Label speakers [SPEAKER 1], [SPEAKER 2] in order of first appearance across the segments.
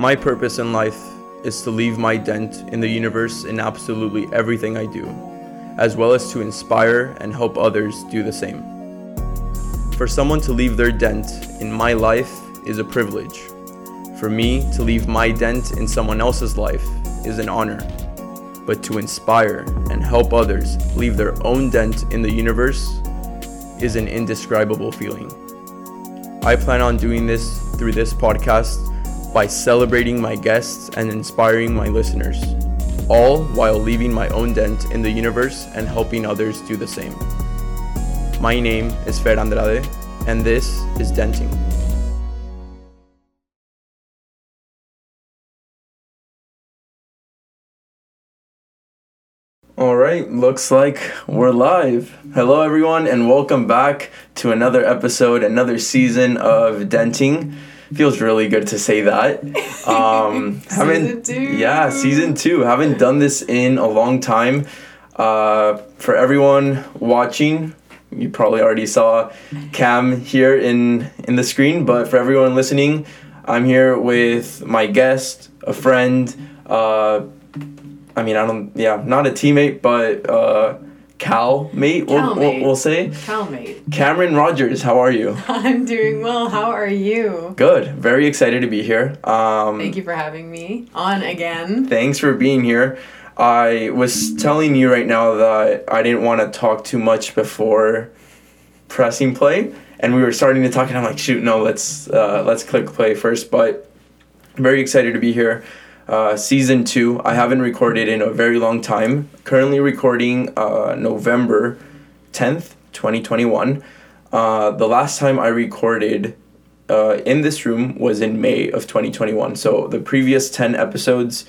[SPEAKER 1] My purpose in life is to leave my dent in the universe in absolutely everything I do, as well as to inspire and help others do the same. For someone to leave their dent in my life is a privilege. For me to leave my dent in someone else's life is an honor. But to inspire and help others leave their own dent in the universe is an indescribable feeling. I plan on doing this through this podcast by celebrating my guests and inspiring my listeners, all while leaving my own dent in the universe and helping others do the same. My name is Fer Andraez, and this is Denting. All right, looks like we're live. Hello, everyone, and welcome back to another episode, another season of Denting feels really good to say that. Um,
[SPEAKER 2] season two.
[SPEAKER 1] Yeah, season two. Haven't done this in a long time. Uh, for everyone watching, you probably already saw Cam here in in the screen. But for everyone listening, I'm here with my guest, a friend. Uh, I mean, I don't. Yeah, not a teammate, but. Uh, Cal mate,
[SPEAKER 2] Cal
[SPEAKER 1] we'll,
[SPEAKER 2] mate.
[SPEAKER 1] We'll, we'll say.
[SPEAKER 2] Cow mate.
[SPEAKER 1] Camryn Rogers, how are you?
[SPEAKER 2] I'm doing well. How are you?
[SPEAKER 1] Good. Very excited to be here. Um,
[SPEAKER 2] Thank you for having me on again.
[SPEAKER 1] Thanks for being here. I was telling you right now that I didn't want to talk too much before pressing play, and we were starting to talk, and I'm like, shoot, no, let's uh, let's click play first. But very excited to be here. Uh, season two. I haven't recorded in a very long time. Currently recording uh, November 10th, 2021. Uh, the last time I recorded uh, in this room was in May of 2021. So the previous 10 episodes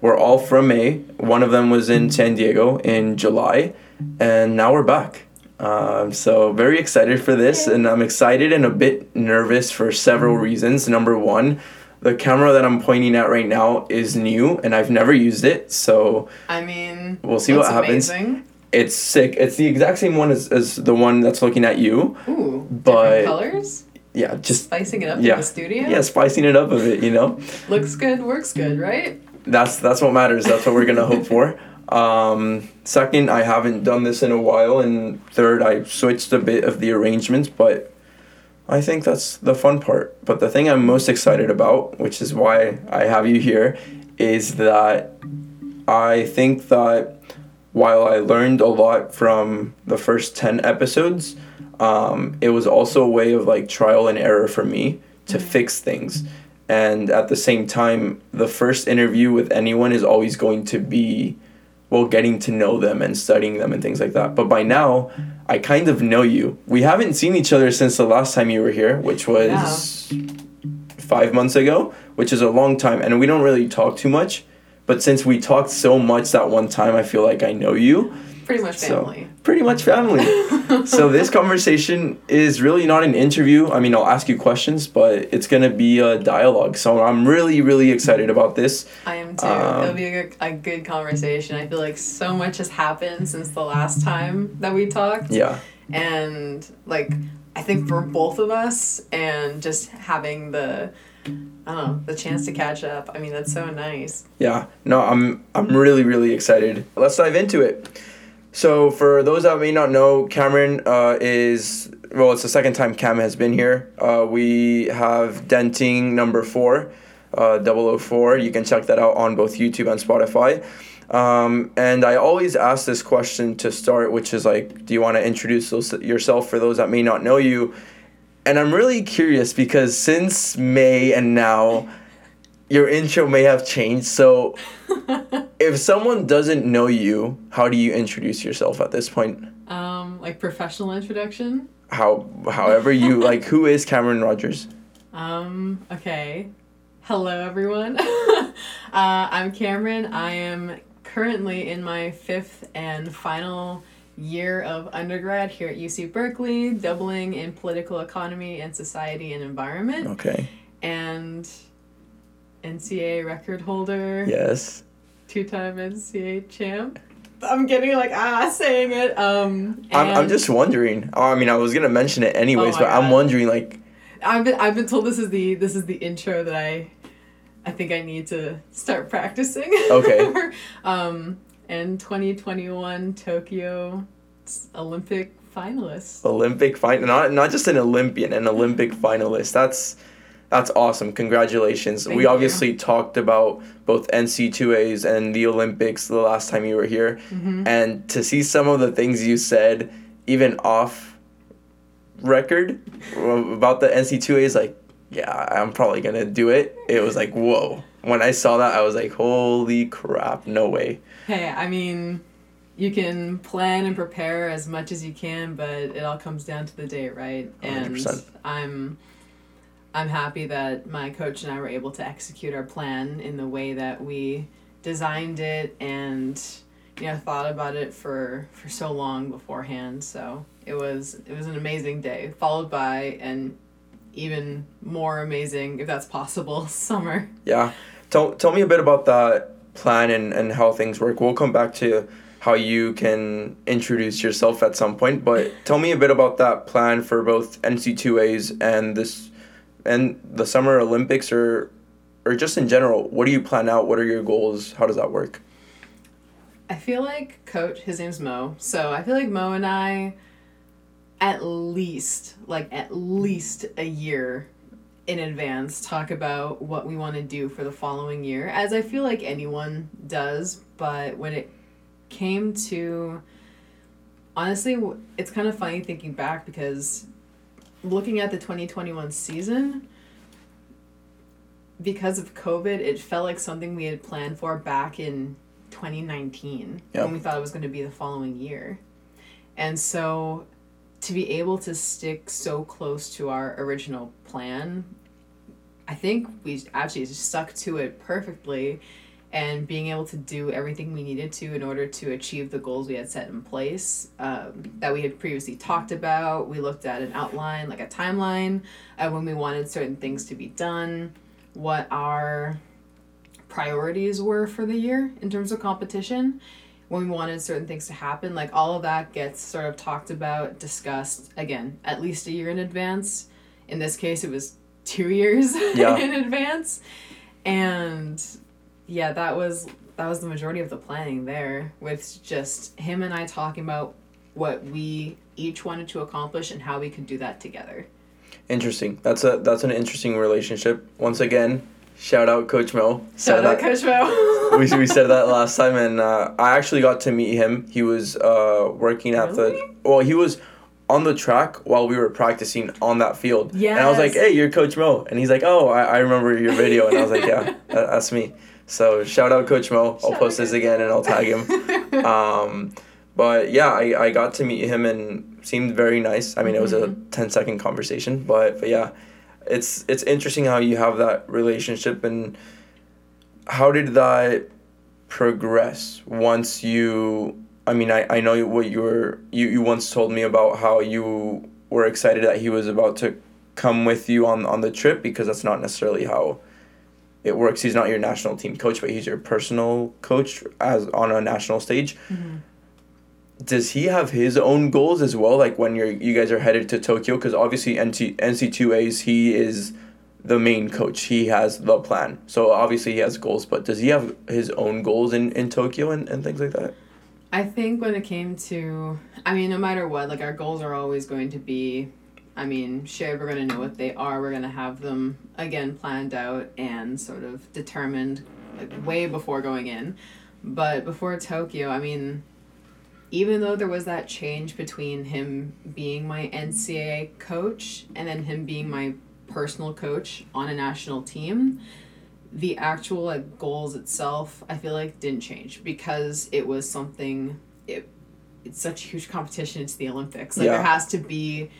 [SPEAKER 1] were all from May. One of them was in San Diego in July, and now we're back. Um, so very excited for this, and I'm excited and a bit nervous for several reasons. Number one, the camera that I'm pointing at right now is new and I've never used it, so
[SPEAKER 2] I mean,
[SPEAKER 1] We'll see what happens.
[SPEAKER 2] Amazing.
[SPEAKER 1] it's sick. It's the exact same one as, as the one that's looking at you.
[SPEAKER 2] Ooh,
[SPEAKER 1] But-
[SPEAKER 2] different colors.
[SPEAKER 1] Yeah, just
[SPEAKER 2] Spicing it up
[SPEAKER 1] yeah.
[SPEAKER 2] in the studio.
[SPEAKER 1] yeah, spicing it up a bit, you know.
[SPEAKER 2] Looks good, works good, right?
[SPEAKER 1] That's that's what matters. That's what we're gonna hope for. Um, second, I haven't done this in a while, and third, I switched a bit of the arrangements, but I think that's the fun part. But the thing I'm most excited about, which is why I have you here, is that I think that while I learned a lot from the first 10 episodes, um, it was also a way of like trial and error for me to fix things. And at the same time, the first interview with anyone is always going to be, well, getting to know them and studying them and things like that. But by now, I kind of know you. We haven't seen each other since the last time you were here, which was five months ago, which is a long time. And we don't really talk too much. But since we talked so much that one time, I feel like I know you.
[SPEAKER 2] Pretty much
[SPEAKER 1] So,
[SPEAKER 2] family.
[SPEAKER 1] pretty much family. so this conversation is really not an interview. I mean, I'll ask you questions, but it's gonna be a dialogue. So I'm really, really excited about this.
[SPEAKER 2] I am too.
[SPEAKER 1] Um,
[SPEAKER 2] It'll be a good, a good conversation. I feel like so much has happened since the last time that we talked.
[SPEAKER 1] Yeah,
[SPEAKER 2] and like I think for both of us and just having the I don't know the chance to catch up. I mean that's so nice.
[SPEAKER 1] yeah. No, I'm I'm really, really excited. Let's dive into it. So for those that may not know, Camryn uh, is well. It's the second time Cam has been here. Uh, we have Denting number four, uh, 004. You can check that out on both YouTube and Spotify. Um, and I always ask this question to start, which is like, do you want to introduce yourself for those that may not know you? And I'm really curious because since May and now, your intro may have changed. So if someone doesn't know you, how do you introduce yourself at this point?
[SPEAKER 2] Um, like professional introduction.
[SPEAKER 1] How, however you like, who is Camryn Rogers?
[SPEAKER 2] Um, okay. Hello everyone. uh, I'm Camryn. I am currently in my fifth and final year of undergrad here at UC Berkeley, doubling in political economy and society and environment.
[SPEAKER 1] Okay.
[SPEAKER 2] And NCAA record holder.
[SPEAKER 1] Yes.
[SPEAKER 2] two-time NCAA champ. I'm getting like ah saying it. Um,
[SPEAKER 1] I'm, I'm just wondering. Oh, I mean, I was gonna mention it anyways,
[SPEAKER 2] my
[SPEAKER 1] but I'm wondering like,
[SPEAKER 2] I've been I've been told this is the this is the intro that I I think I need to start practicing.
[SPEAKER 1] Okay.
[SPEAKER 2] um, and 2021 Tokyo Olympic finalist.
[SPEAKER 1] Olympic final, not not just an Olympian, an Olympic finalist. That's that's awesome. Congratulations.
[SPEAKER 2] Thank
[SPEAKER 1] we
[SPEAKER 2] you.
[SPEAKER 1] obviously talked about both NCAAs and the Olympics the last time you were here.
[SPEAKER 2] Mm-hmm.
[SPEAKER 1] And to see some of the things you said, even off record, about the NCAAs, like, yeah, I'm probably going to do it. It was like, whoa. When I saw that, I was like, holy crap, no way.
[SPEAKER 2] Hey, I mean, you can plan and prepare as much as you can, but it all comes down to the day, right? And
[SPEAKER 1] 100%.
[SPEAKER 2] I'm I'm happy that my coach and I were able to execute our plan in the way that we designed it and you know thought about it for for so long beforehand. So it was it was an amazing day, followed by an even more amazing, if that's possible, summer.
[SPEAKER 1] Yeah. Tell, tell me a bit about that plan and, and how things work. We'll come back to how you can introduce yourself at some point, but tell me a bit about that plan for both NCAAs and this and the Summer Olympics or or just in general. What do you plan out? What are your goals? How does that work?
[SPEAKER 2] I feel like coach, his name's Mo. So I feel like Mo and I at least like at least a year in advance talk about what we want to do for the following year as I feel like anyone does, but when it came to honestly it's kind of funny thinking back because looking at the 2021 season because of COVID, it felt like something we had planned for back in 2019
[SPEAKER 1] Yeah.
[SPEAKER 2] when we thought it was going to be the following year. And so to be able to stick so close to our original plan, I think we actually stuck to it perfectly and being able to do everything we needed to in order to achieve the goals we had set in place um, that we had previously talked about. We looked at an outline, like a timeline, of when we wanted certain things to be done, what our priorities were for the year in terms of competition, when we wanted certain things to happen. Like all of that gets sort of talked about, discussed again, at least a year in advance. In this case, it was two years
[SPEAKER 1] Yeah.
[SPEAKER 2] in advance. And yeah, that was that was the majority of the planning there with just him and I talking about what we each wanted to accomplish and how we could do that together.
[SPEAKER 1] Interesting. That's a that's an interesting relationship. Once again, shout out Coach Mo. Said
[SPEAKER 2] Shout out
[SPEAKER 1] that-
[SPEAKER 2] Coach Mo.
[SPEAKER 1] we, we said that last time, and uh, I actually got to meet him. He was uh, working at the
[SPEAKER 2] Really?
[SPEAKER 1] well, he was on the track while we were practicing on that field. Yeah. And I was like, "Hey, you're Coach Mo," and he's like, "Oh, I, I remember your video," and I was like, "Yeah, that, that's me." So shout out Coach Mo. I'll
[SPEAKER 2] Shout
[SPEAKER 1] post this again and I'll tag him. um, but yeah, I, I got to meet him and seemed very nice. I mean, it was a 10 second conversation, but but yeah, it's it's interesting how you have that relationship and how did that progress once you I mean, I, I know what you were you, you once told me about how you were excited that he was about to come with you on on the trip because that's not necessarily how it works. He's not your national team coach, but he's your personal coach as on a national stage. Mm-hmm. Does he have his own goals as well? Like when you're you guys are headed to Tokyo, because obviously NC NC two A's he is the main coach. He has the plan. So obviously he has goals, but does he have his own goals in, in Tokyo and, and things like that?
[SPEAKER 2] I think when it came to, I mean, no matter what, like our goals are always going to be, I mean, shared. We're going to know what they are. We're going to have them, again, planned out and sort of determined like, way before going in. But before Tokyo, I mean, even though there was that change between him being my NCAA coach and then him being my personal coach on a national team, the actual like goals itself i feel like didn't change because it was something it it's such a huge competition it's the olympics like
[SPEAKER 1] Yeah.
[SPEAKER 2] there has to be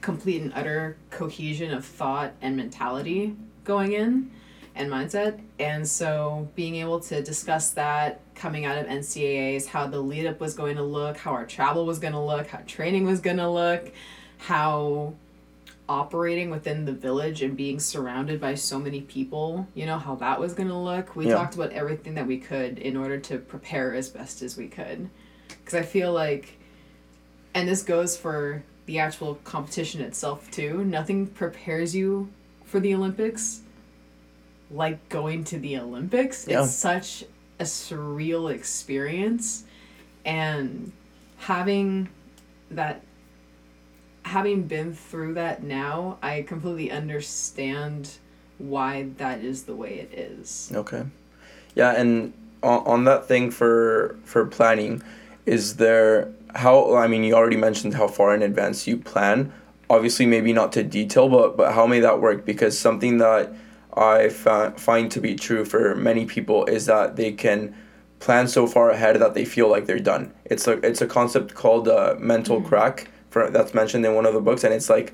[SPEAKER 2] complete and utter cohesion of thought and mentality going in and mindset and so being able to discuss that coming out of ncaa's how the lead up was going to look how our travel was going to look how training was going to look how operating within the village and being surrounded by so many people, you know, how that was going to look. We
[SPEAKER 1] Yeah.
[SPEAKER 2] talked about everything that we could in order to prepare as best as we could. Because I feel like, and this goes for the actual competition itself too, nothing prepares you for the Olympics like going to the Olympics.
[SPEAKER 1] Yeah.
[SPEAKER 2] It's such a surreal experience and having that having been through that now, I completely understand why that is the way it is.
[SPEAKER 1] Okay. Yeah, and on, on that thing for for planning, is there how I mean you already mentioned how far in advance you plan. Obviously, maybe not to detail, but but how may that work? Because something that I fa- find to be true for many people is that they can plan so far ahead that they feel like they're done. It's a it's a concept called uh, mental crack for that's mentioned in one of the books, and it's like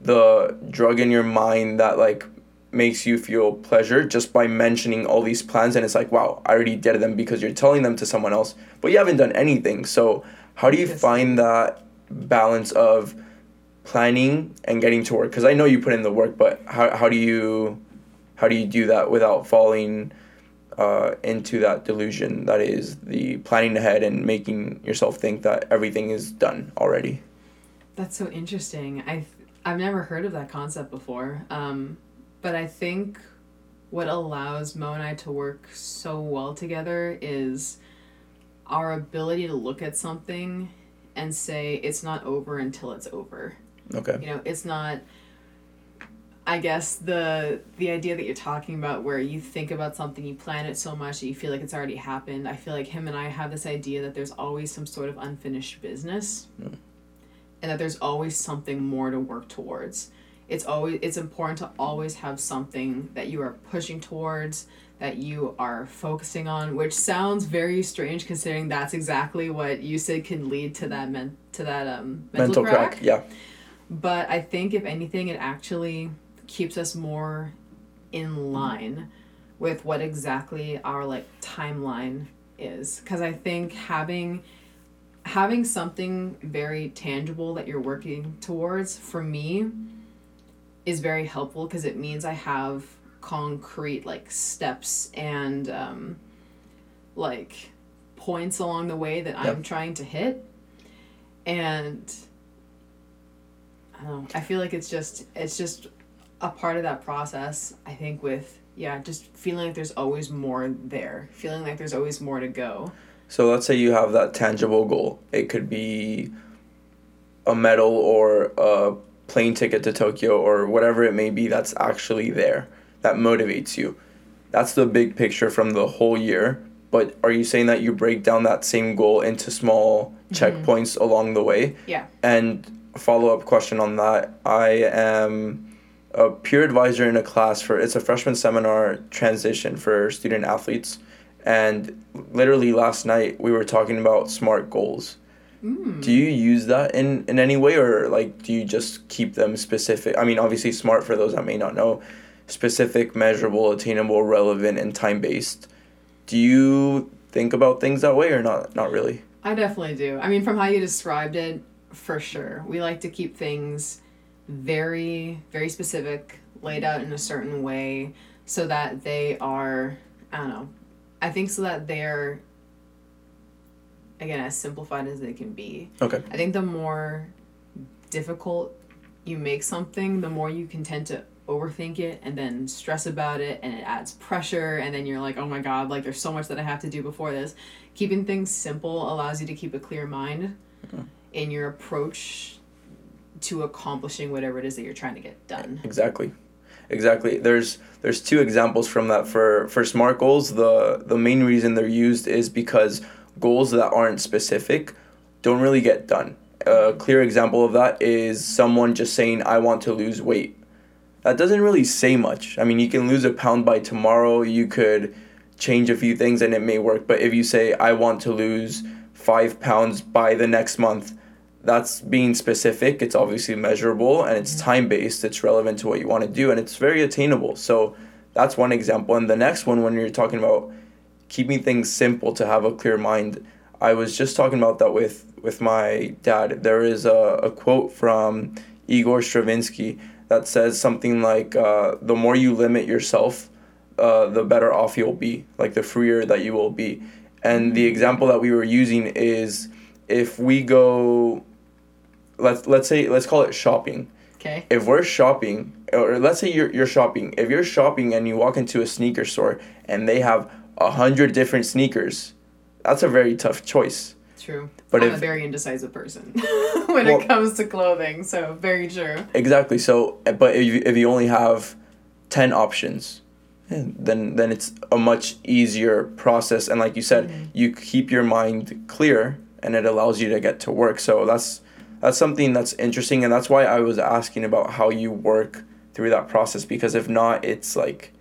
[SPEAKER 1] the drug in your mind that like makes you feel pleasure just by mentioning all these plans and it's like wow i already did them because you're telling them to someone else but you haven't done anything so how do you
[SPEAKER 2] Yes.
[SPEAKER 1] find that balance of planning and getting to work because i know you put in the work but how, how do you how do you do that without falling uh, into that delusion that is the planning ahead and making yourself think that everything is done already
[SPEAKER 2] That's so interesting. I I've never heard of that concept before. Um, but I think what allows Mo and I to work so well together is our ability to look at something and say it's not over until it's over.
[SPEAKER 1] okay
[SPEAKER 2] You know, it's not I guess the the idea that you're talking about where you think about something, you plan it so much that you feel like it's already happened. I feel like him and I have this idea that there's always some sort of unfinished business. Hmm. And that there's always something more to work towards. It's always it's important to always have something that you are pushing towards, that you are focusing on, which sounds very strange considering that's exactly what you said can lead to that men- to that um mental,
[SPEAKER 1] mental crack yeah
[SPEAKER 2] but I think if anything, it actually keeps us more in line with what exactly our like timeline is. Because I think having having something very tangible that you're working towards for me is very helpful because it means I have concrete like steps and um, like points along the way that I'm trying to hit and I don't know. I feel like it's just it's just a part of that process. I think with yeah, just feeling like there's always more there, feeling like there's always more to go.
[SPEAKER 1] So let's say you have that tangible goal. It could be a medal or a plane ticket to Tokyo or whatever it may be that's actually there that motivates you. That's the big picture from the whole year. But are you saying that you break down that same goal into small mm-hmm. checkpoints along the way?
[SPEAKER 2] Yeah.
[SPEAKER 1] And follow up question on that I am a peer advisor in a class for it's a freshman seminar transition for student athletes. And literally last night we were talking about smart goals. Mm. Do you use that in, in any way or like do you just keep them specific? I mean obviously smart for those that may not know, specific, measurable, attainable, relevant and time based. Do you think about things that way or not not really?
[SPEAKER 2] I definitely do. I mean, from how you described it, for sure. We like to keep things very, very specific, laid out in a certain way so that they are, I don't know, I think so that they're, again, as simplified as they can be.
[SPEAKER 1] Okay.
[SPEAKER 2] I think the more difficult you make something, the more you can tend to overthink it and then stress about it and it adds pressure and then you're like, oh my god, like there's so much that I have to do before this. Keeping things simple allows you to keep a clear mind mm-hmm. in your approach to accomplishing whatever it is that you're trying to get done.
[SPEAKER 1] Exactly. Exactly. There's there's two examples from that for for SMART goals. The the main reason they're used is because goals that aren't specific don't really get done. A clear example of that is someone just saying I want to lose weight. That doesn't really say much. I mean, you can lose a pound by tomorrow, you could change a few things and it may work, but if you say I want to lose 5 pounds by the next month, that's being specific it's obviously measurable and it's mm-hmm. time based it's relevant to what you want to do and it's very attainable. So that's one example. And the next one when you're talking about keeping things simple to have a clear mind i was just talking about that with with my dad. There is a, a quote from igor stravinsky that says something like uh, the more you limit yourself uh, the better off you'll be like the freer that you will be. And the example that we were using is if we go let's let's say let's call it shopping.
[SPEAKER 2] Okay?
[SPEAKER 1] if we're shopping or let's say you're, you're shopping. If you're shopping and you walk into a sneaker store and they have a hundred different sneakers that's a very tough choice.
[SPEAKER 2] True.
[SPEAKER 1] But
[SPEAKER 2] I'm
[SPEAKER 1] if-
[SPEAKER 2] a very indecisive person when
[SPEAKER 1] Well-
[SPEAKER 2] it comes to clothing, so very true.
[SPEAKER 1] exactly so eh, but if you, if you only have 10 options eh, then then it's a much easier process and like you said mm-hmm. you keep your mind clear and it allows you to get to work so that's that's something that's interesting and that's why i was asking about how you work through that process because if not it's like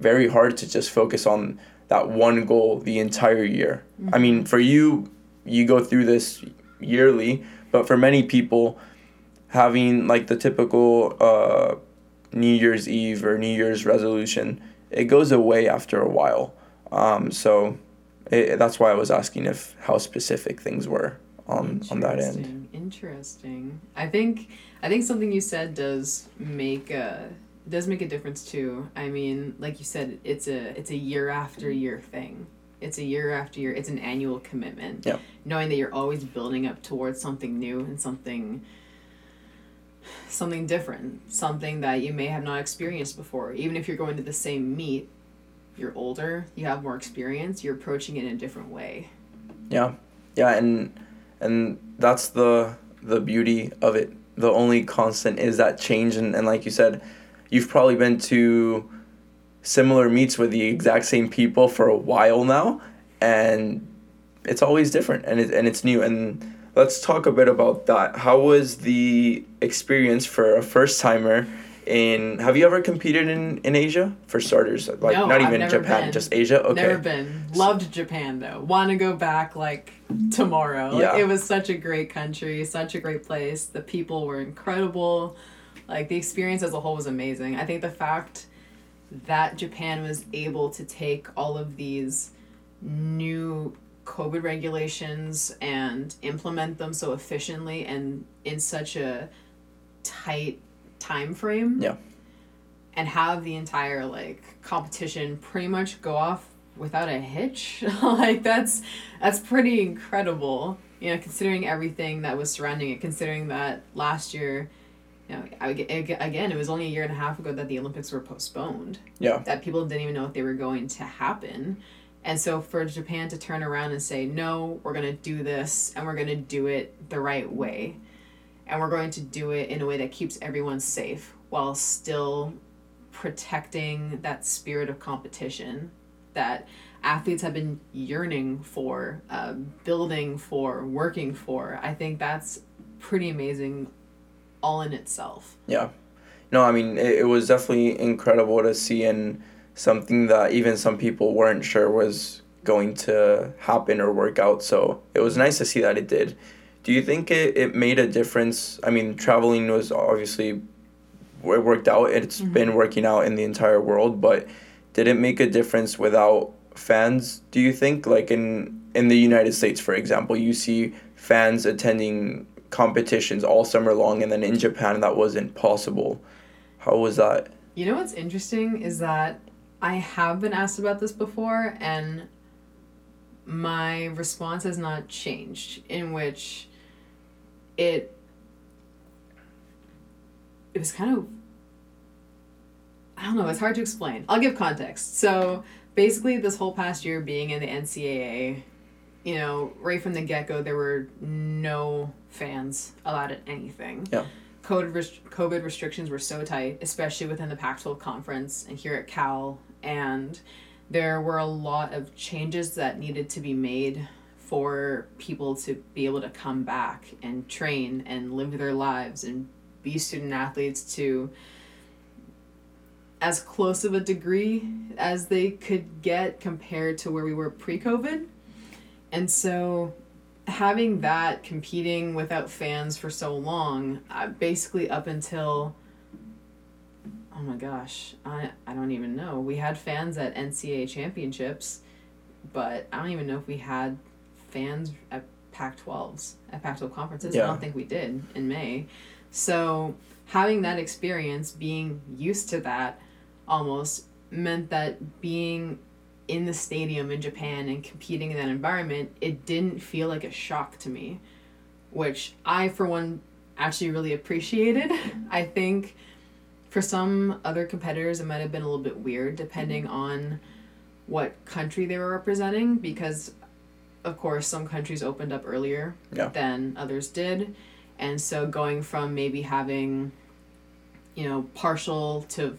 [SPEAKER 1] very hard to just focus on that one goal the entire year. I mean mm-hmm. for you you go through this yearly but for many people having like the typical uh, New Year's Eve or New Year's resolution, it goes away after a while. Um, so it, that's why I was asking if how specific things were on on that end.
[SPEAKER 2] Interesting. I think I think something you said does make a does make a difference too. I mean, like you said, it's a it's a year after year thing. It's a year after year. It's an annual commitment.
[SPEAKER 1] Yeah.
[SPEAKER 2] Knowing that you're always building up towards something new and something something different, something that you may have not experienced before. Even if you're going to the same meet, you're older, you have more experience, you're approaching it in a different way.
[SPEAKER 1] Yeah, yeah, and and that's the the beauty of it. The only constant is that change, and, and like you said, you've probably been to similar meets with the exact same people for a while now, and it's always different, and it, and it's new. And let's talk a bit about that. How was the experience for a first timer? In have you ever competed in, in Asia for starters? Like
[SPEAKER 2] No,
[SPEAKER 1] not
[SPEAKER 2] I've
[SPEAKER 1] even Japan,
[SPEAKER 2] been.
[SPEAKER 1] just Asia. Okay.
[SPEAKER 2] Never been. Loved Japan though. Want to go back like tomorrow. Like,
[SPEAKER 1] Yeah.
[SPEAKER 2] It was such a great country, such a great place. The people were incredible. Like the experience as a whole was amazing. I think the fact that Japan was able to take all of these new COVID regulations and implement them so efficiently and in such a tight time frame
[SPEAKER 1] Yeah.
[SPEAKER 2] and have the entire like competition pretty much go off without a hitch like that's that's pretty incredible you know considering everything that was surrounding it considering that last year you know I, again it was only a year and a half ago that the olympics were postponed
[SPEAKER 1] Yeah.
[SPEAKER 2] that people didn't even know if they were going to happen and so for japan to turn around and say no we're going to do this and we're going to do it the right way and we're going to do it in a way that keeps everyone safe while still protecting that spirit of competition that athletes have been yearning for, uh, building for, working for. I think that's pretty amazing all in itself.
[SPEAKER 1] Yeah. No, I mean, it, it was definitely incredible to see and something that even some people weren't sure was going to happen or work out. So it was nice to see that it did. Do you think it, it made a difference? I mean, traveling was obviously, it worked out. It's mm-hmm. been working out in the entire world, but did it make a difference without fans, do you think? Like in, in the United States, for example, you see fans attending competitions all summer long, and then in Japan, that wasn't possible. How was that?
[SPEAKER 2] You know what's interesting is that I have been asked about this before, and my response has not changed. In which it it was kind of I don't know. It's hard to explain. I'll give context. So basically, this whole past year being in the NCAA, you know, right from the get go, there were no fans allowed at anything.
[SPEAKER 1] Yeah.
[SPEAKER 2] COVID, rest- COVID restrictions were so tight, especially within the Pac 12 conference and here at Cal. And there were a lot of changes that needed to be made for people to be able to come back and train and live their lives and be student athletes to as close of a degree as they could get compared to where we were pre-COVID. And so having that competing without fans for so long, uh, basically up until oh my gosh, I I don't even know. We had fans at NCAA championships, but I don't even know if we had fans at Pac-12s at Pac-12 conferences. I don't think we did in May. So having that experience, being used to that, almost meant that being in the stadium in Japan and competing in that environment, it didn't feel like a shock to me, which I, for one, actually really appreciated. I think for some other competitors, it might have been a little bit weird depending mm-hmm. on what country they were representing because, of course, some countries opened up earlier
[SPEAKER 1] Yeah.
[SPEAKER 2] than others did. And so going from maybe having, you know, partial to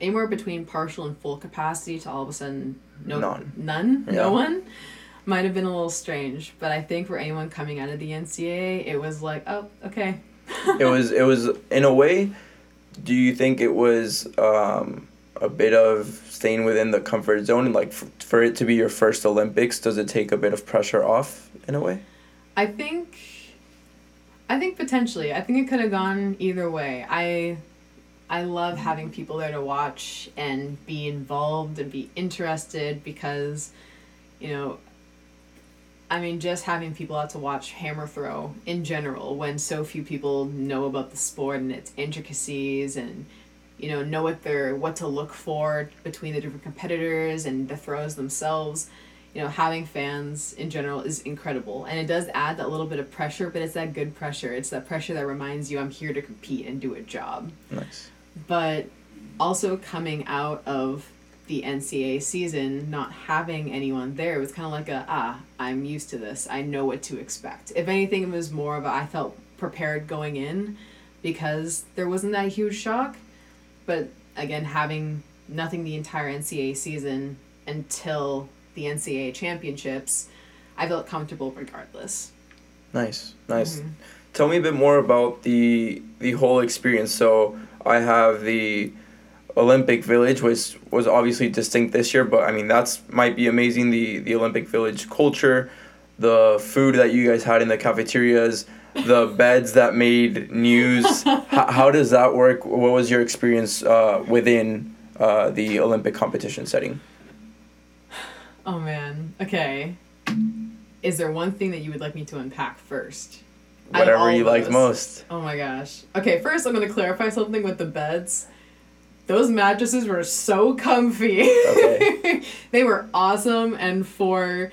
[SPEAKER 2] anywhere between partial and full capacity to all of a sudden no
[SPEAKER 1] None.
[SPEAKER 2] none
[SPEAKER 1] Yeah.
[SPEAKER 2] no one might have been a little strange but i think for anyone coming out of the ncaa it was like oh okay
[SPEAKER 1] it was it was in a way do you think it was um, a bit of staying within the comfort zone and like f- for it to be your first olympics does it take a bit of pressure off in a way
[SPEAKER 2] I think I think potentially. I think it could have gone either way. I I love having people there to watch and be involved and be interested because you know I mean just having people out to watch hammer throw in general when so few people know about the sport and its intricacies and you know know what they're what to look for between the different competitors and the throws themselves you know, having fans in general is incredible. And it does add that little bit of pressure, but it's that good pressure. It's that pressure that reminds you I'm here to compete and do a job.
[SPEAKER 1] nice
[SPEAKER 2] But also coming out of the NCA season, not having anyone there, it was kind of like a, ah, I'm used to this. I know what to expect. If anything, it was more of a, I felt prepared going in because there wasn't that huge shock. But again, having nothing the entire NCA season until the NCA championships, I felt comfortable regardless.
[SPEAKER 1] nice nice
[SPEAKER 2] Mhm.
[SPEAKER 1] tell me a bit more about the the whole experience so i have the olympic village which was obviously distinct this year but i mean that's might be amazing the the olympic village culture the food that you guys had in the cafeterias the beds that made news how, how does that work what was your experience uh, within uh, the olympic competition setting
[SPEAKER 2] Oh man. Okay. Is there one thing that you would like me to unpack first?
[SPEAKER 1] Whatever you
[SPEAKER 2] of
[SPEAKER 1] liked most
[SPEAKER 2] Oh my gosh. Okay, first I'm gonna clarify something with the beds. Those mattresses were so comfy.
[SPEAKER 1] Okay.
[SPEAKER 2] they were awesome and for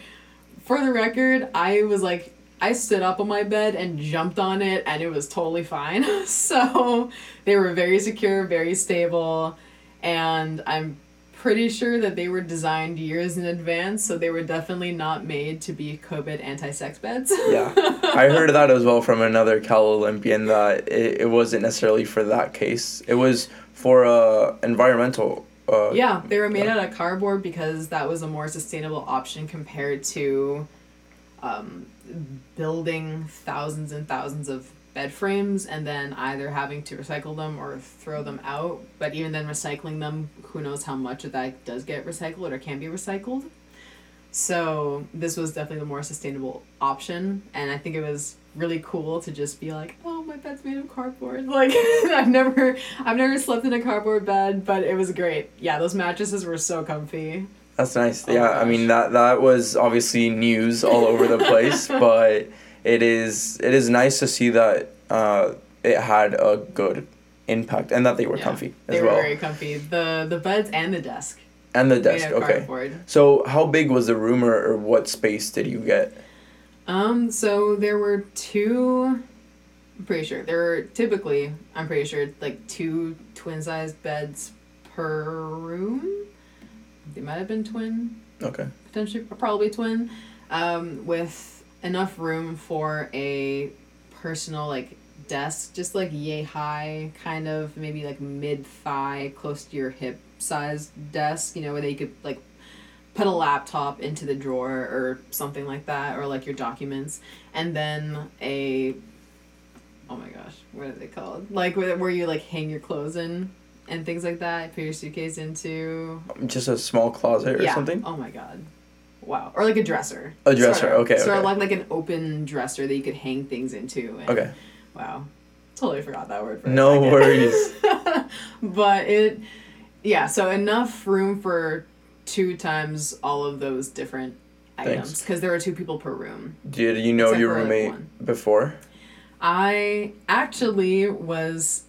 [SPEAKER 2] for the record, I was like I stood up on my bed and jumped on it and it was totally fine. so they were very secure, very stable, and I'm pretty sure that they were designed years in advance, so they were definitely not made to be COVID anti sex beds.
[SPEAKER 1] Yeah. I heard that as well from another Cal Olympian that it, it wasn't necessarily for that case. It was for uh, environmental. Uh,
[SPEAKER 2] Yeah, they were made
[SPEAKER 1] Yeah.
[SPEAKER 2] out of cardboard because that was a more sustainable option compared to um, building thousands and thousands of bed frames and then either having to recycle them or throw them out. But even then, recycling them, who knows how much of that does get recycled or can be recycled. So this was definitely the more sustainable option, and I think it was really cool to just be like, "Oh, my bed's made of cardboard." Like I've never, I've never slept in a cardboard bed, but it was great. Yeah, those mattresses were so comfy.
[SPEAKER 1] That's nice.
[SPEAKER 2] Oh
[SPEAKER 1] yeah, I mean that that was obviously news all over the place, but it is it is nice to see that uh, it had a good impact and that they were
[SPEAKER 2] Yeah,
[SPEAKER 1] comfy as
[SPEAKER 2] They were
[SPEAKER 1] well.
[SPEAKER 2] very comfy. The the beds and the desk.
[SPEAKER 1] and the desk. Okay.
[SPEAKER 2] Cardboard.
[SPEAKER 1] So how big was the room or, or what space did you get?
[SPEAKER 2] Um, so there were two. I'm pretty sure there were typically. I'm pretty sure like two twin sized beds per room. They might have been twin,
[SPEAKER 1] Okay.
[SPEAKER 2] potentially probably twin, um, with enough room for a personal like desk, just like yay high, kind of maybe like mid thigh, close to your hip size desk. You know where they could like put a laptop into the drawer or something like that, or like your documents, and then a oh my gosh, what are they called? Like where, where you like hang your clothes in and things like that. Put your suitcase into
[SPEAKER 1] Just a small closet or
[SPEAKER 2] yeah.
[SPEAKER 1] something?
[SPEAKER 2] Oh my god. Wow. Or like a dresser.
[SPEAKER 1] A dresser,
[SPEAKER 2] Sort of.
[SPEAKER 1] okay,
[SPEAKER 2] Sort
[SPEAKER 1] okay.
[SPEAKER 2] of like like an open dresser that you could hang things into. And,
[SPEAKER 1] Okay.
[SPEAKER 2] Wow. Totally forgot that word. For
[SPEAKER 1] No worries.
[SPEAKER 2] but it, yeah. So enough room for two times all of those different items because there were two people per room.
[SPEAKER 1] Did you know your
[SPEAKER 2] for, like,
[SPEAKER 1] roommate before?
[SPEAKER 2] I actually was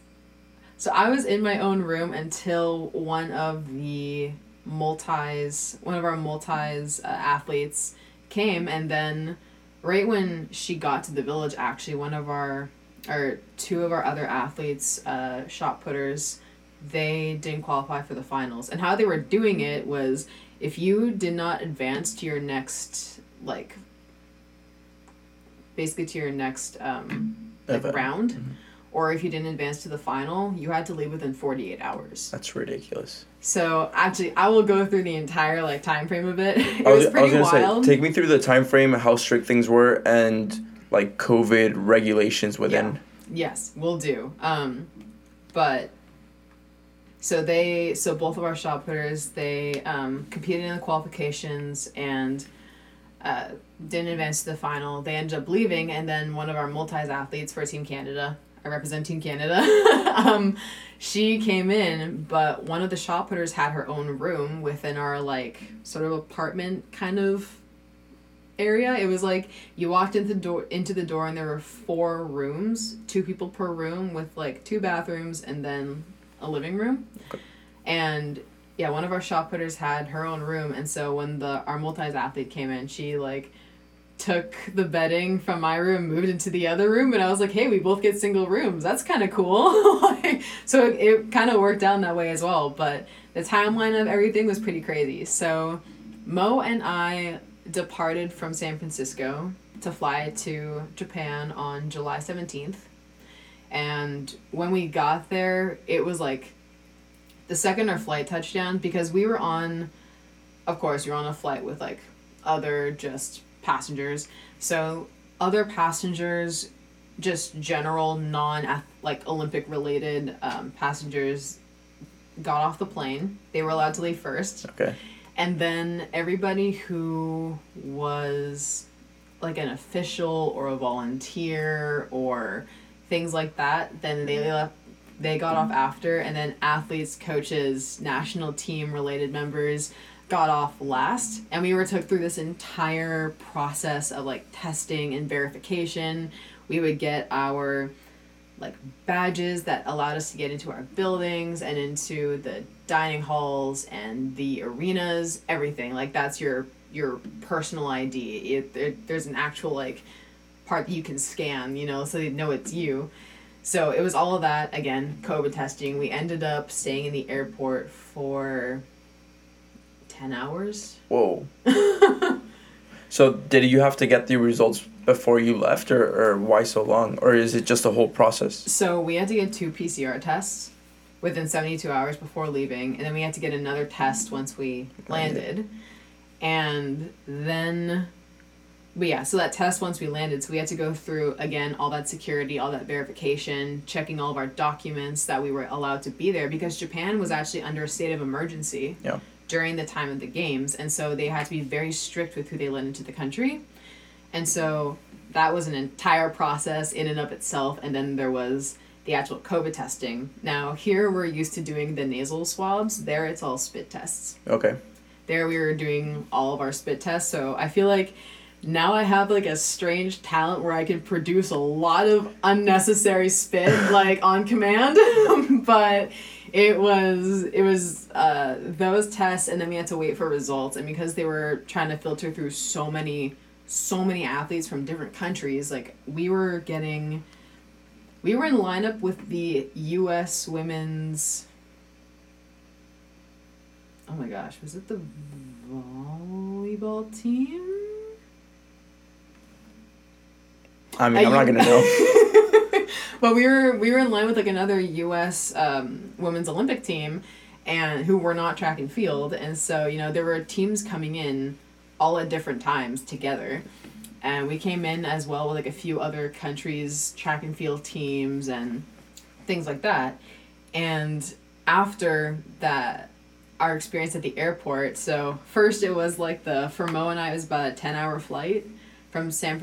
[SPEAKER 2] so I was in my own room until one of the multis one of our multis uh, athletes came and then right when she got to the village actually one of our or two of our other athletes uh, shot putters they didn't qualify for the finals. And how they were doing it was if you did not advance to your next like basically to your next um, like round,
[SPEAKER 1] Mhm.
[SPEAKER 2] Or if you didn't advance to the final, you had to leave within forty eight hours.
[SPEAKER 1] That's ridiculous.
[SPEAKER 2] So actually, I will go through the entire like time frame of it. it
[SPEAKER 1] I
[SPEAKER 2] was,
[SPEAKER 1] was, I was
[SPEAKER 2] wild.
[SPEAKER 1] say, take me through the time frame, how strict things were, and like COVID regulations within.
[SPEAKER 2] Yes, we'll do. Um, but so they, so both of our shot putters, they um, competed in the qualifications and uh, didn't advance to the final. They ended up leaving, and then one of our multis athletes for Team Canada, represent Team Canada. um, she came in, but one of the shot putters had her own room within our like sort of apartment kind of area. It was like you walked into the door into the door and there were four rooms, two people per room with like two bathrooms and then a living room. And yeah, one of our shot putters had her own room and so when the our multis athlete came in, she like took the bedding from my room, moved into the other room, and I was like, "Hey, we both get single rooms. That's kind of cool." like, so it, it kind of worked out that way as well. But the timeline of everything was pretty crazy. So Mo and I departed from San Francisco to fly to Japan on July 17th. And when we got there, it was like the second our flight touched down because we were on, of course, you're on a flight with like other just passengers. So other passengers, just general non like Olympic related um, passengers, got off the plane. They were allowed to leave first.
[SPEAKER 1] Okay.
[SPEAKER 2] And then everybody who was like an official or a volunteer or things like that, then they left they got off after and then athletes, coaches, national team related members got off last and we were took through this entire process of like testing and verification. We would get our like badges that allowed us to get into our buildings and into the dining halls and the arenas everything. Like that's your your personal id it, there, there's an actual like part that you can scan you know so they know it's you. So it was all of that again covid testing. We ended up staying in the airport for 10 hours
[SPEAKER 1] Whoa. so did you have to get the results before you left, or, or why so long, or is it just a whole process?
[SPEAKER 2] So we had to get two PCR tests within 72 hours before leaving, and then we had to get another test once we landed. And then, but yeah, so that test once we landed, so we had to go through again all that security, all that verification, checking all of our documents that we were allowed to be there because Japan was actually under a state of emergency
[SPEAKER 1] Yeah.
[SPEAKER 2] During the time of the games, and so they had to be very strict with who they let into the country. And so that was an entire process in and of itself. And then there was the actual COVID testing. Now, here we're used to doing the nasal swabs, there it's all spit tests.
[SPEAKER 1] Okay.
[SPEAKER 2] There we were doing all of our spit tests. So I feel like now I have like a strange talent where I can produce a lot of unnecessary spit like on command. but it was it was uh, those tests and then we had to wait for results and because they were trying to filter through so many so many athletes from different countries like we were getting we were in lineup with the US women's oh my gosh was it the volleyball team
[SPEAKER 1] I mean, I'm not gonna know.
[SPEAKER 2] but we were we were in line with like another U.S. Um, women's Olympic team, and who were not track and field, and so you know there were teams coming in, all at different times together, and we came in as well with like a few other countries track and field teams and things like that, and after that. Our experience at the airport. So first, it was like the for Mo and I it was about a ten hour flight from San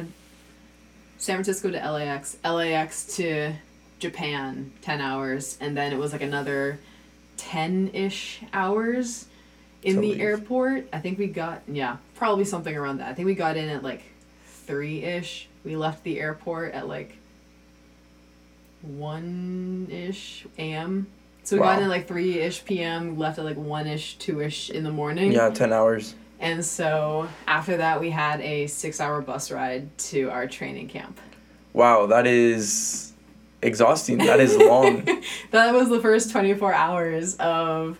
[SPEAKER 2] San Francisco to LAX, LAX to Japan, 10 hours, and then it was like another 10 ish hours in the airport. I think we got, yeah, probably something around that. I think we got in at like 3 ish. We left the airport at like 1 ish a.m. So we got
[SPEAKER 1] Wow.
[SPEAKER 2] in at like 3 ish p.m., left at like 1 ish, 2 ish in the morning.
[SPEAKER 1] Yeah, ten hours.
[SPEAKER 2] And so after that, we had a six hour bus ride to our training camp.
[SPEAKER 1] Wow, that is exhausting. That is long.
[SPEAKER 2] that was the first 24 hours of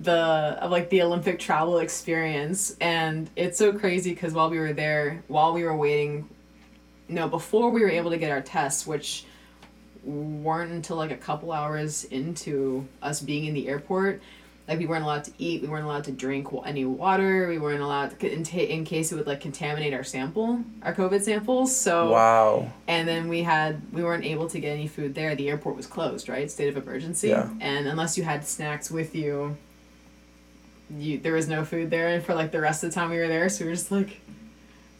[SPEAKER 2] the of like the Olympic travel experience and it's so crazy cuz while we were there, while we were waiting no, before we were able to get our tests, which weren't until like a couple hours into us being in the airport, like we weren't allowed to eat, we weren't allowed to drink any water, we weren't allowed to, in, ta- in case it would like contaminate our sample, our COVID samples. So
[SPEAKER 1] wow.
[SPEAKER 2] And then we had we weren't able to get any food there. The airport was closed, right? State of emergency.
[SPEAKER 1] Yeah.
[SPEAKER 2] And unless you had snacks with you, you there was no food there and for like the rest of the time we were there. So we were just like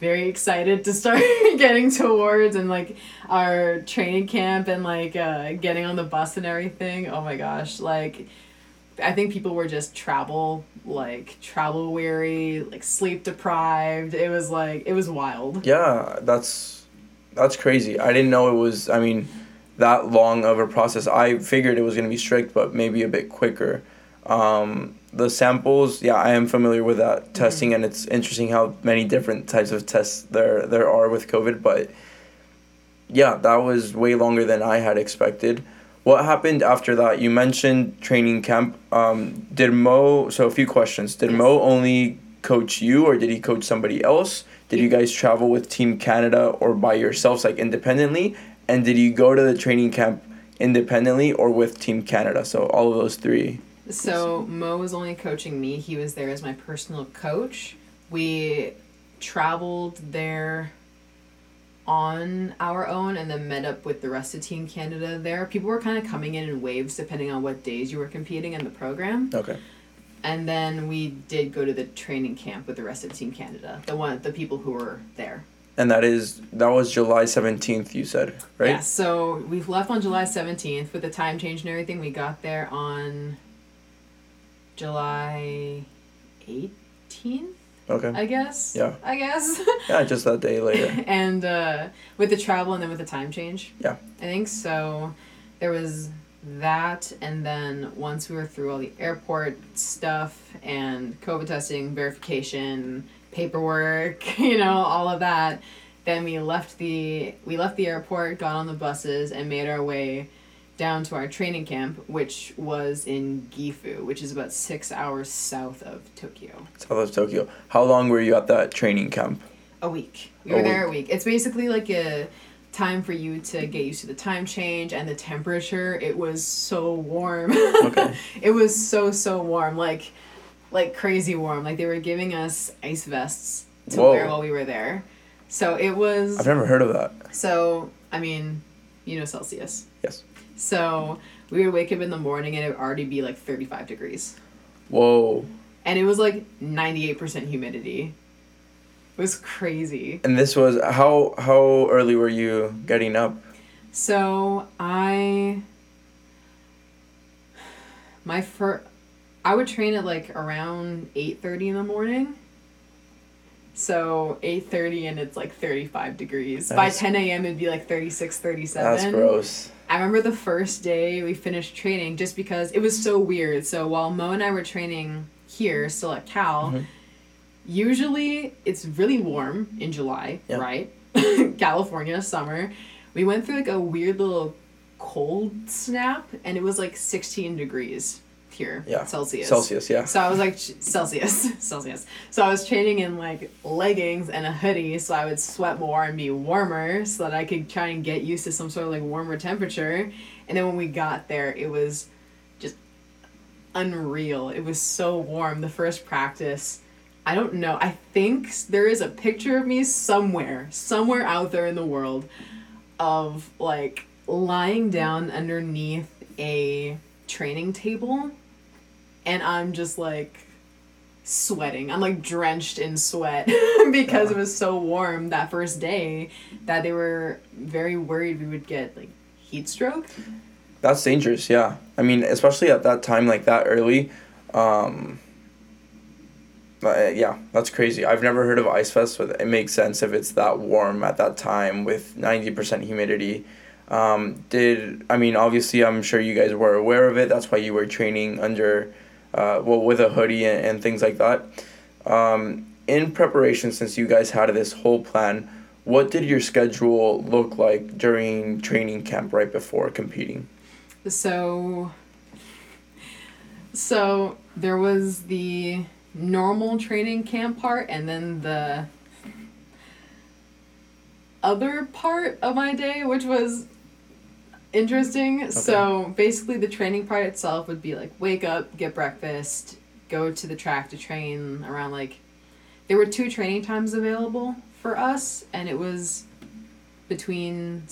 [SPEAKER 2] very excited to start getting towards and like our training camp and like uh, getting on the bus and everything. Oh my gosh, like I think people were just travel like travel weary, like sleep deprived. It was like it was wild.
[SPEAKER 1] Yeah, that's that's crazy. I didn't know it was. I mean, that long of a process. I figured it was gonna be strict, but maybe a bit quicker. Um, the samples, yeah, I am familiar with that mm-hmm. testing, and it's interesting how many different types of tests there there are with COVID. But yeah, that was way longer than I had expected. What happened after that? You mentioned training camp. Um, did Mo? So a few questions. Did yes. Mo only coach you, or did he coach somebody else? Did you guys travel with Team Canada or by yourselves, like independently? And did you go to the training camp independently or with Team Canada? So all of those three.
[SPEAKER 2] So Mo was only coaching me. He was there as my personal coach. We traveled there on our own and then met up with the rest of Team Canada there. People were kind of coming in in waves depending on what days you were competing in the program.
[SPEAKER 1] Okay.
[SPEAKER 2] And then we did go to the training camp with the rest of Team Canada, the one the people who were there.
[SPEAKER 1] And that is that was July seventeenth. You said right? Yeah.
[SPEAKER 2] So we left on July seventeenth with the time change and everything. We got there on July eighteenth.
[SPEAKER 1] Okay.
[SPEAKER 2] I guess.
[SPEAKER 1] Yeah.
[SPEAKER 2] I guess.
[SPEAKER 1] yeah, just that day later.
[SPEAKER 2] and uh, with the travel and then with the time change.
[SPEAKER 1] Yeah.
[SPEAKER 2] I think so. There was that, and then once we were through all the airport stuff and COVID testing, verification, paperwork, you know, all of that, then we left the we left the airport, got on the buses, and made our way down to our training camp, which was in Gifu, which is about six hours south of Tokyo.
[SPEAKER 1] South of Tokyo. How long were you at that training camp?
[SPEAKER 2] A week. We were a there week. a week. It's basically like a time for you to get used to the time change and the temperature. It was so warm. Okay. it was so so warm, like like crazy warm. Like they were giving us ice vests to Whoa. wear while we were there. So it was
[SPEAKER 1] I've never heard of that.
[SPEAKER 2] So, I mean, you know Celsius.
[SPEAKER 1] Yes.
[SPEAKER 2] So we would wake up in the morning and it would already be like 35 degrees.
[SPEAKER 1] Whoa.
[SPEAKER 2] And it was like 98% humidity. It was crazy.
[SPEAKER 1] And this was how how early were you getting up?
[SPEAKER 2] So I my first I would train at like around 8:30 in the morning. So 8:30 and it's like 35 degrees. By 10 a.m. it'd be like 36, 37.
[SPEAKER 1] That's gross.
[SPEAKER 2] I remember the first day we finished training just because it was so weird. So while Mo and I were training here, still at Cal, mm-hmm. usually it's really warm in July, yep. right? California summer. We went through like a weird little cold snap and it was like 16 degrees here.
[SPEAKER 1] Yeah.
[SPEAKER 2] Celsius.
[SPEAKER 1] Celsius, yeah.
[SPEAKER 2] So I was like Celsius, Celsius. So I was training in like leggings and a hoodie, so I would sweat more and be warmer, so that I could try and get used to some sort of like warmer temperature. And then when we got there, it was just unreal. It was so warm. The first practice. I don't know. I think there is a picture of me somewhere, somewhere out there in the world, of like lying down underneath a training table and I'm just like sweating. I'm like drenched in sweat because yeah. it was so warm that first day that they were very worried we would get like heat stroke.
[SPEAKER 1] That's dangerous, yeah. I mean, especially at that time, like that early. Um, uh, yeah, that's crazy. I've never heard of ice vests, but it makes sense if it's that warm at that time with 90% humidity. Um, did I mean obviously I'm sure you guys were aware of it. That's why you were training under, uh, well with a hoodie and, and things like that. Um, in preparation, since you guys had this whole plan, what did your schedule look like during training camp right before competing?
[SPEAKER 2] So, so there was the normal training camp part, and then the other part of my day, which was interesting. So basically, the training part itself would be like wake up, get breakfast, go to the track to train around like. There were two training times available for us, and it was between.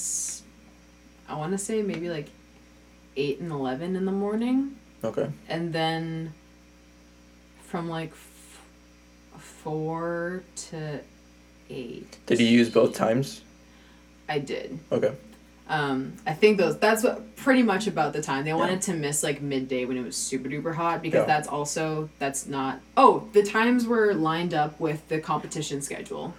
[SPEAKER 2] I want to say maybe like eight and eleven in the morning,
[SPEAKER 1] Okay.
[SPEAKER 2] and then from like f- four to eight.
[SPEAKER 1] Did you use both times?
[SPEAKER 2] I did.
[SPEAKER 1] Okay.
[SPEAKER 2] Um, I think those that's what pretty much about the time they
[SPEAKER 1] Yeah.
[SPEAKER 2] wanted to miss like midday when it was super duper hot because
[SPEAKER 1] Yeah.
[SPEAKER 2] that's also that's not oh the times were lined up with the competition schedule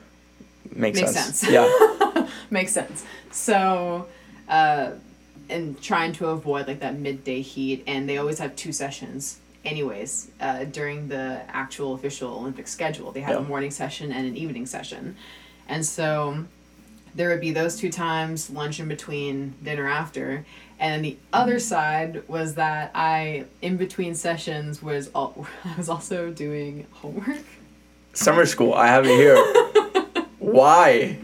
[SPEAKER 1] Makes,
[SPEAKER 2] makes
[SPEAKER 1] sense.
[SPEAKER 2] sense,
[SPEAKER 1] Yeah.
[SPEAKER 2] makes sense so uh, and trying to avoid like that midday heat and they always have two sessions anyways uh, during the actual official Olympic schedule they have
[SPEAKER 1] Yeah.
[SPEAKER 2] a morning session and an evening session and so there would be those two times lunch in between dinner after and then the other side was that i in between sessions was all, i was also doing homework
[SPEAKER 1] Summer school. I have it here. Why?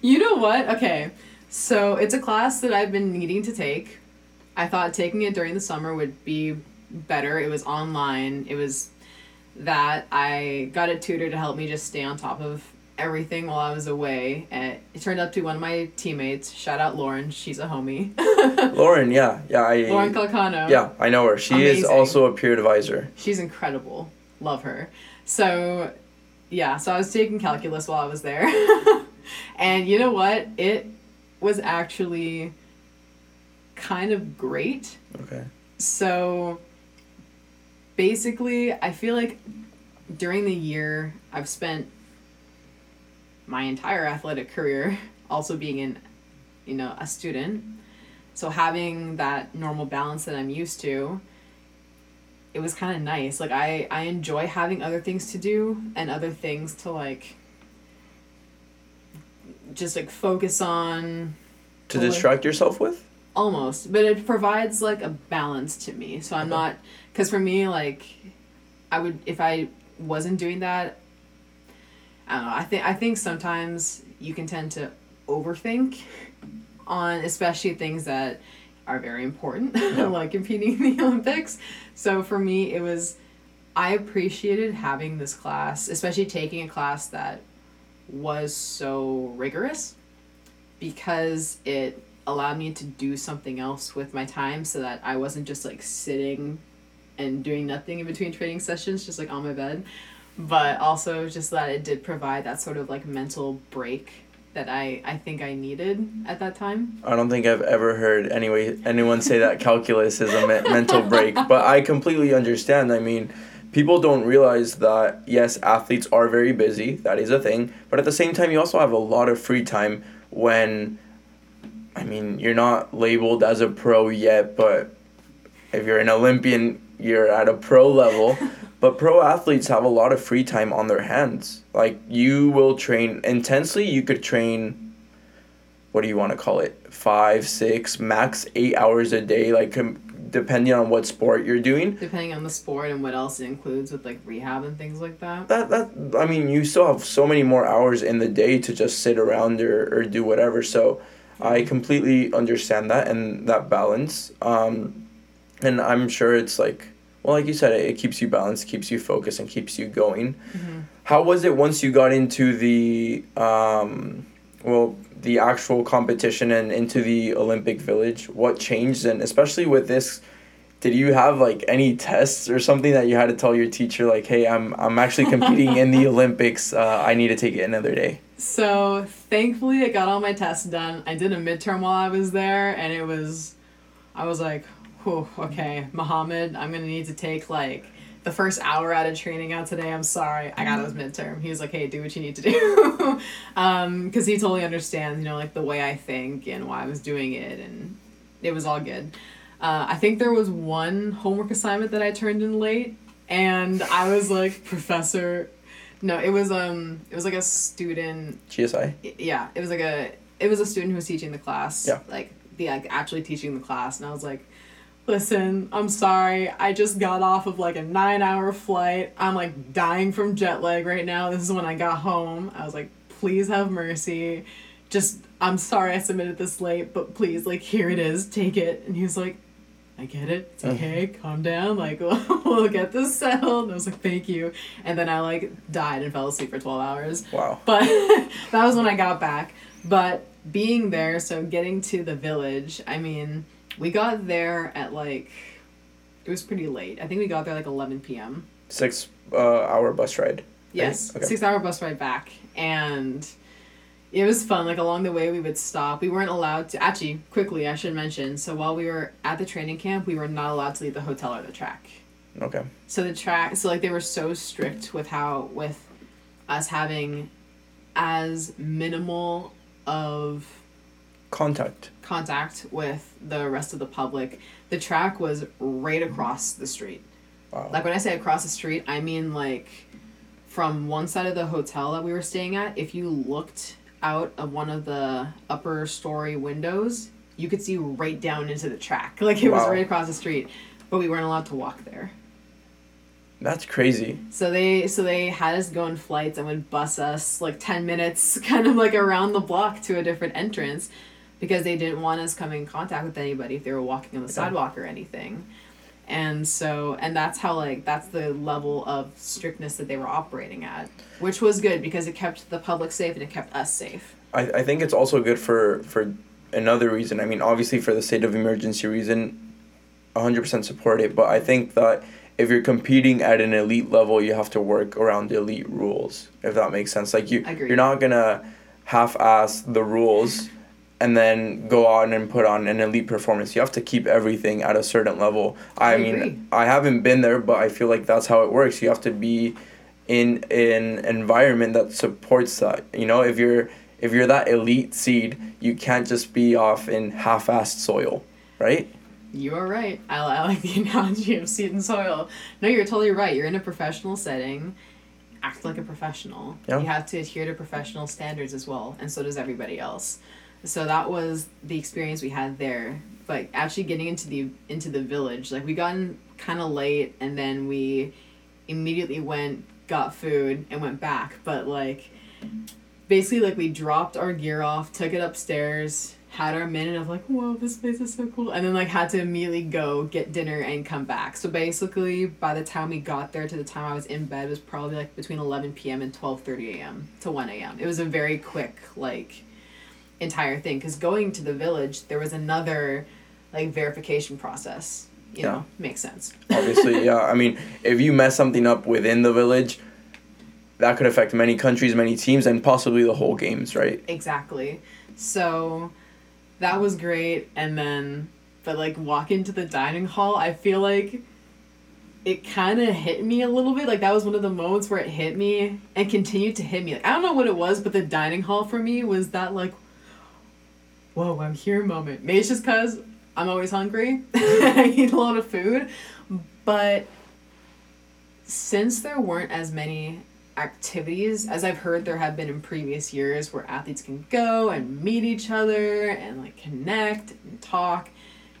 [SPEAKER 2] you know what okay so it's a class that i've been needing to take i thought taking it during the summer would be better it was online it was that i got a tutor to help me just stay on top of everything while i was away and it turned out to be one of my teammates shout out lauren she's a homie
[SPEAKER 1] Lauren, yeah. Yeah, I
[SPEAKER 2] Lauren Calcano.
[SPEAKER 1] Yeah, I know her. She is also a peer advisor.
[SPEAKER 2] She's incredible. Love her. So, yeah, so I was taking calculus while I was there. and you know what? It was actually kind of great.
[SPEAKER 1] Okay.
[SPEAKER 2] So, basically, I feel like during the year, I've spent my entire athletic career also being in, you know, a student. So having that normal balance that I'm used to, it was kind of nice. Like I I enjoy having other things to do and other things to like just like focus on
[SPEAKER 1] To
[SPEAKER 2] Well,
[SPEAKER 1] distract yourself with?
[SPEAKER 2] almost but it provides like a balance to me so i'm
[SPEAKER 1] Okay.
[SPEAKER 2] not because for me like i would if i wasn't doing that i don't know i think i think sometimes you can tend to overthink on especially things that are very important like competing in the olympics so for me it was i appreciated having this class especially taking a class that was so rigorous because it allowed me to do something else with my time so that I wasn't just like sitting and doing nothing in between training sessions, just like on my bed. But also just that it did provide that sort of like mental break that I, I think I needed at that time.
[SPEAKER 1] I don't think I've ever heard anyway anyone say that calculus is a me- mental break, but I completely understand. I mean, people don't realize that yes, athletes are very busy. That is a thing, but at the same time, you also have a lot of free time when. I mean, you're not labeled as a pro yet, but if you're an Olympian, you're at a pro level. But pro athletes have a lot of free time on their hands. Like you will train intensely. You could train what do you want to call it five six max eight hours a day like com- depending on what sport you're doing
[SPEAKER 2] Depending on the sport and what else it includes with like rehab and things like that.
[SPEAKER 1] that that i mean you still have so many more hours in the day to just sit around or, or do whatever so i completely understand that and that balance um and i'm sure it's like well like you said it, it keeps you balanced keeps you focused and keeps you going. How was it once you got into the um well the actual competition and into the olympic village? What changed? And especially with this did you have like any tests or something that you had to tell your teacher like hey i'm i'm actually competing in the olympics. Uh, i need to take it another day
[SPEAKER 2] So thankfully, I got all my tests done. I did a midterm while I was there, and it was, I was like, whew, okay, Mohammed, I'm gonna need to take like the first hour out of training out today. I'm sorry, I got his midterm. He was like, hey, do what you need to do, um, because he totally understands, you know, like the way I think and why I was doing it, and it was all good. Uh, I think there was one homework assignment that I turned in late, and I was like, Professor, No, it was um it was like a student
[SPEAKER 1] GSI.
[SPEAKER 2] yeah, it was like a it was a student who was teaching the class.
[SPEAKER 1] Yeah.
[SPEAKER 2] Like the like actually teaching the class and I was like, Listen, I'm sorry. I just got off of like a nine hour flight. I'm like dying from jet lag right now. This is when I got home. I was like, please have mercy. Just I'm sorry I submitted this late, but please, like here it is, take it. And he was like, I get it. It's okay. Uh-huh. Calm down. Like we'll get this settled. And I was like, thank you. And then I like died and fell asleep for twelve hours.
[SPEAKER 1] Wow.
[SPEAKER 2] But that was when I got back. But being there, so getting to the village, I mean, we got there at like, it was pretty late. I think we got there like 11 p.m.
[SPEAKER 1] Six uh, hour bus ride.
[SPEAKER 2] Yes,
[SPEAKER 1] Okay.
[SPEAKER 2] six hour bus ride back. And it was fun. Like along the way, we would stop. We weren't allowed to, actually, quickly, I should mention. So while we were at the training camp, we were not allowed to leave the hotel or the track.
[SPEAKER 1] Okay.
[SPEAKER 2] So the track, so like they were so strict with how with us having as minimal of
[SPEAKER 1] Contact.
[SPEAKER 2] contact with the rest of the public. The track was right across the street.
[SPEAKER 1] Wow.
[SPEAKER 2] Like when I say across the street, I mean like from one side of the hotel that we were staying at, if you looked out of one of the upper story windows, you could see right down into the track. Like it was right across the street. But we weren't allowed to walk there.
[SPEAKER 1] That's crazy.
[SPEAKER 2] So they so they had us go on flights and would bus us like ten minutes kind of like around the block to a different entrance because they didn't want us coming in contact with anybody if they were walking on the sidewalk or anything. And so and that's how like that's the level of strictness that they were operating at. Which was good because it kept the public safe and it kept us safe.
[SPEAKER 1] I, I think it's also good for for another reason. I mean, obviously for the state of emergency reason, 100% support it. But I think that if you're competing at an elite level, you have to work around the elite rules. If that makes sense, like you
[SPEAKER 2] Agreed.
[SPEAKER 1] you're not gonna half-ass the rules and then go on and put on an elite performance. You have to keep everything at a certain level. I,
[SPEAKER 2] I
[SPEAKER 1] mean,
[SPEAKER 2] agree.
[SPEAKER 1] I haven't been there, but I feel like that's how it works. You have to be in an environment that supports that. You know, if you're if you're that elite seed, you can't just be off in half-assed soil, right?
[SPEAKER 2] You are right. I, I like the analogy of seed and soil. No, you're totally right. You're in a professional setting. Act like a professional.
[SPEAKER 1] Yeah.
[SPEAKER 2] You have to adhere to professional standards as well, and so does everybody else. So that was the experience we had there. But actually getting into the into the village, like we got in kind of late, and then we immediately went got food and went back. But like basically like we dropped our gear off, took it upstairs, had our minute of like, whoa, this place is so cool, and then like had to immediately go get dinner and come back. So basically, by the time we got there to the time I was in bed was probably like between eleven p.m. and twelve thirty a.m. to one a.m. It was a very quick like entire thing because going to the village there was another like verification process. You
[SPEAKER 1] Yeah.
[SPEAKER 2] know, makes sense.
[SPEAKER 1] Obviously, yeah. I mean, if you mess something up within the village, that could affect many countries, many teams, and possibly the whole games, right?
[SPEAKER 2] Exactly. So that was great. And then, but like walk into the dining hall, I feel like it kind of hit me a little bit. Like that was one of the moments where it hit me and continued to hit me. Like I don't know what it was, but the dining hall for me was that like, whoa, I'm here moment. Maybe it's just because I'm always hungry. I eat a lot of food. But since there weren't as many activities as I've heard there have been in previous years where athletes can go and meet each other and like connect and talk.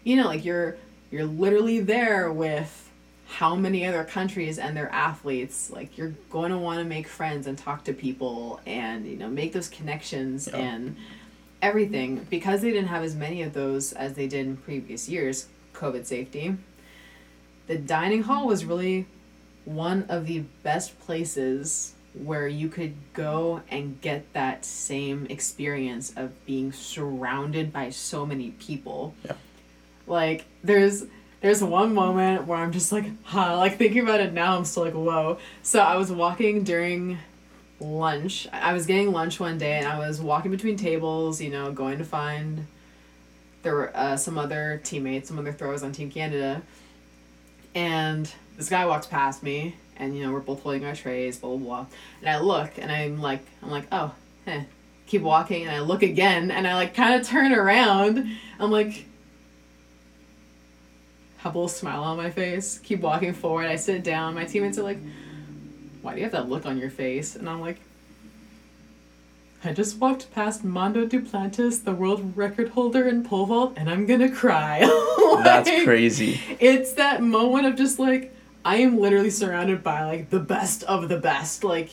[SPEAKER 2] You know, like you're you're literally there with how many other countries and their athletes. Like you're going to want to make friends and talk to people and you know make those connections
[SPEAKER 1] Yeah.
[SPEAKER 2] and everything because they didn't have as many of those as they did in previous years. COVID safety. The dining hall was really one of the best places where you could go and get that same experience of being surrounded by so many people.
[SPEAKER 1] Yeah.
[SPEAKER 2] Like there's there's one moment where I'm just like, huh, like thinking about it now, I'm still like, whoa. So I was walking during lunch. I was getting lunch one day and I was walking between tables, you know, going to find there were uh, some other teammates, some other throwers on Team Canada. And this guy walks past me and you know, we're both holding our trays, blah blah blah. And I look and I'm like I'm like, oh, eh. Keep walking and I look again and I like kinda turn around. I'm like have a little smile on my face, keep walking forward. I sit down. My teammates are like, why do you have that look on your face? And I'm like, I just walked past Mondo Duplantis, the world record holder in pole vault, and I'm gonna cry. like,
[SPEAKER 1] That's crazy.
[SPEAKER 2] It's that moment of just like, I am literally surrounded by like the best of the best. Like,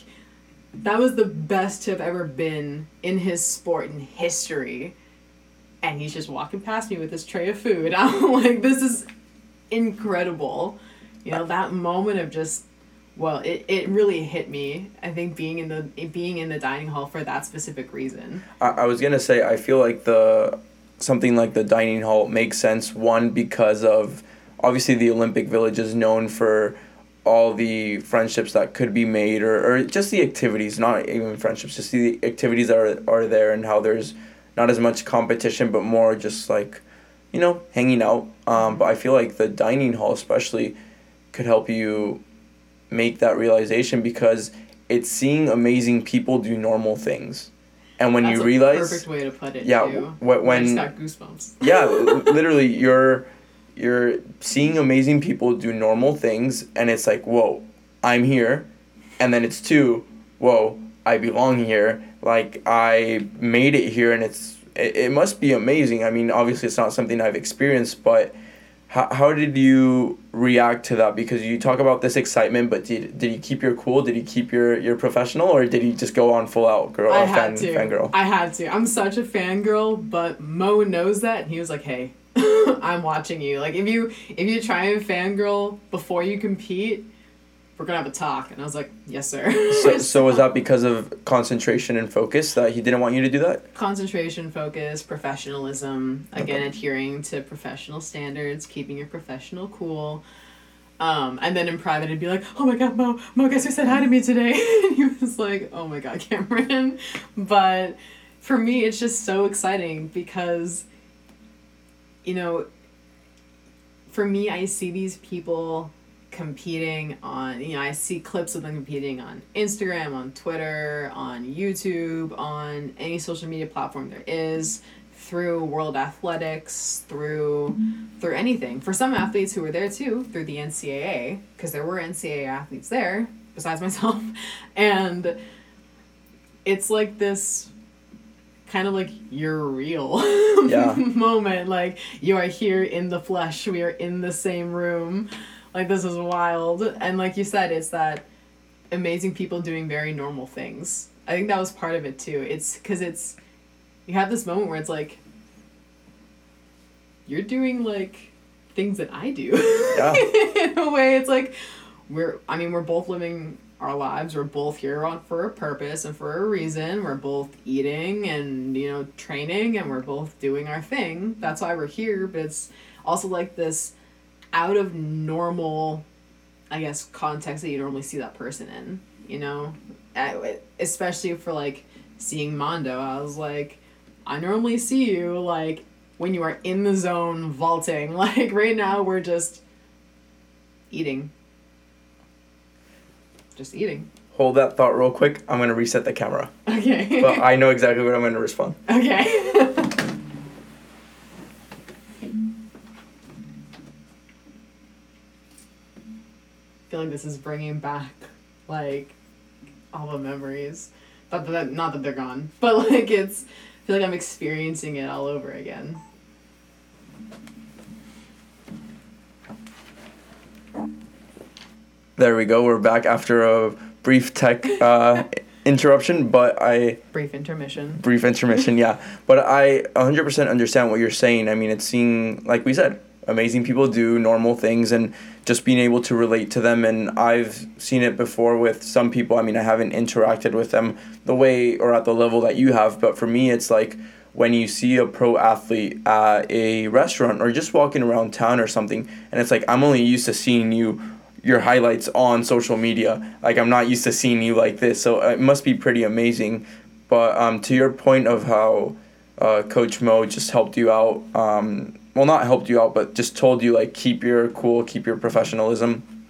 [SPEAKER 2] that was the best to have ever been in his sport in history. And he's just walking past me with this tray of food. I'm like, this is incredible. You know, that moment of just well, it, it really hit me. I think being in the being in the dining hall for that specific reason.
[SPEAKER 1] I, I was gonna say I feel like the something like the dining hall makes sense. One because of obviously the Olympic Village is known for all the friendships that could be made or, or just the activities, not even friendships, just the activities that are, are there and how there's not as much competition but more just like, you know, hanging out. Um, but I feel like the dining hall especially could help you make that realization because it's seeing amazing people do normal things. And when
[SPEAKER 2] That's
[SPEAKER 1] you realize
[SPEAKER 2] perfect way to put it.
[SPEAKER 1] yeah,
[SPEAKER 2] too.
[SPEAKER 1] wh-
[SPEAKER 2] I
[SPEAKER 1] when-
[SPEAKER 2] got goosebumps.
[SPEAKER 1] yeah literally you're you're seeing amazing people do normal things and it's like whoa i'm here and then it's two whoa i belong here like i made it here and it's it, it must be amazing i mean obviously it's not something i've experienced but how, how did you react to that because you talk about this excitement but did, did you keep your cool did you keep your, your professional or did you just go on full out girl
[SPEAKER 2] I
[SPEAKER 1] uh,
[SPEAKER 2] had
[SPEAKER 1] fan,
[SPEAKER 2] to.
[SPEAKER 1] fangirl
[SPEAKER 2] I had to. I'm such a fangirl, but Mo knows that, and he was like, "Hey, I'm watching you. Like, if you if you try and fangirl before you compete, we're gonna have a talk." And I was like, "Yes, sir."
[SPEAKER 1] so, so was that because of concentration and focus that he didn't want you to do that
[SPEAKER 2] concentration, focus, professionalism. Again,
[SPEAKER 1] Okay.
[SPEAKER 2] adhering to professional standards, keeping your professional cool. Um, and then in private, it'd be like, "Oh my God, Mo, Mo, guess who said hi to me today?" and he was like, "Oh my God, Camryn." But for me, it's just so exciting because, you know, for me, I see these people competing on you know i see clips of them competing on instagram on twitter on youtube on any social media platform there is through world athletics through through anything. For some athletes who were there too through the ncaa because there were ncaa athletes there besides myself and it's like this kind of like you're real
[SPEAKER 1] Yeah.
[SPEAKER 2] moment. Like you are here in the flesh. We are in the same room like this is wild. And like you said it's that amazing people doing very normal things. I think that was part of it too. It's because it's you have this moment where it's like you're doing like things that i do.
[SPEAKER 1] Yeah.
[SPEAKER 2] in a way it's like we're i mean we're both living our lives. We're both here on for a purpose and for a reason. We're both eating and you know training and we're both doing our thing. That's why we're here. But it's also like this out of normal i guess context that you normally see that person in you know? I- especially for like seeing mondo i was like i normally see you like when you are in the zone vaulting. Like right now we're just eating. Just eating.
[SPEAKER 1] Hold that thought real quick. I'm going to reset the camera.
[SPEAKER 2] Okay.
[SPEAKER 1] But i know exactly what i'm going to respond.
[SPEAKER 2] Okay feel like this is bringing back like all the memories. Not that not that they're gone, but like it's. I feel like I'm experiencing it all over again.
[SPEAKER 1] There we go. We're back after a brief tech uh, interruption, but I
[SPEAKER 2] Brief intermission.
[SPEAKER 1] brief intermission, yeah. But I 100% understand what you're saying. I mean, it's seeing like we said, amazing people do normal things and just being able to relate to them and I've seen it before with some people. I mean, I haven't interacted with them the way or at the level that you have, but for me it's like when you see a pro athlete at a restaurant or just walking around town or something and it's like I'm only used to seeing you your highlights on social media. Like I'm not used to seeing you like this, so it must be pretty amazing. But um, to your point of how uh, Coach Mo just helped you out, um, well, not helped you out, but just told you like keep your cool, keep your professionalism.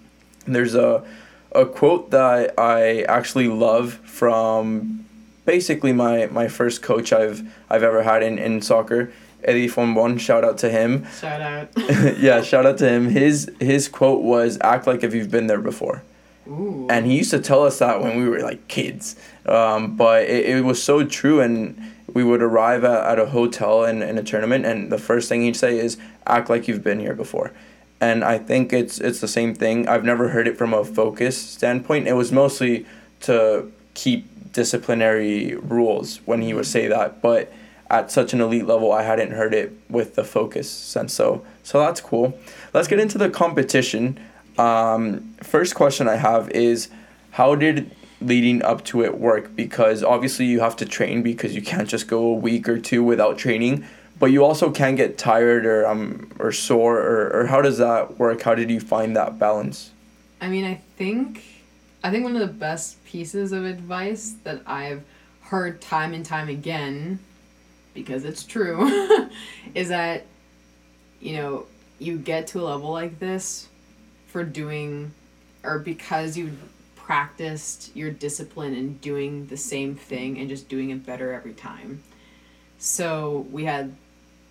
[SPEAKER 1] There's a a quote that I actually love from basically my, my first coach I've I've ever had in, in soccer, Eddie Fonbon. Shout out to him
[SPEAKER 2] Shout out.
[SPEAKER 1] yeah, shout out to him. His his quote was act like if you've been there before.
[SPEAKER 2] Ooh.
[SPEAKER 1] And he used to tell us that when we were like kids. Um, but it, it was so true. And we would arrive at, at a hotel in, in a tournament, and the first thing he'd say is, act like you've been here before. And I think it's it's the same thing. I've never heard it from a focus standpoint. It was mostly to keep disciplinary rules when he would say that. But at such an elite level, I hadn't heard it with the focus sense. So so that's cool. Let's get into the competition. Um, first question I have is, how did leading up to it work? Because obviously you have to train because you can't just go a week or two without training. But you also can get tired or um or sore or, or how does that work? How did you find that balance?
[SPEAKER 2] I mean, I think I think one of the best pieces of advice that I've heard time and time again because it's true is that you know, you get to a level like this for doing or because you practiced your discipline and doing the same thing and just doing it better every time. So we had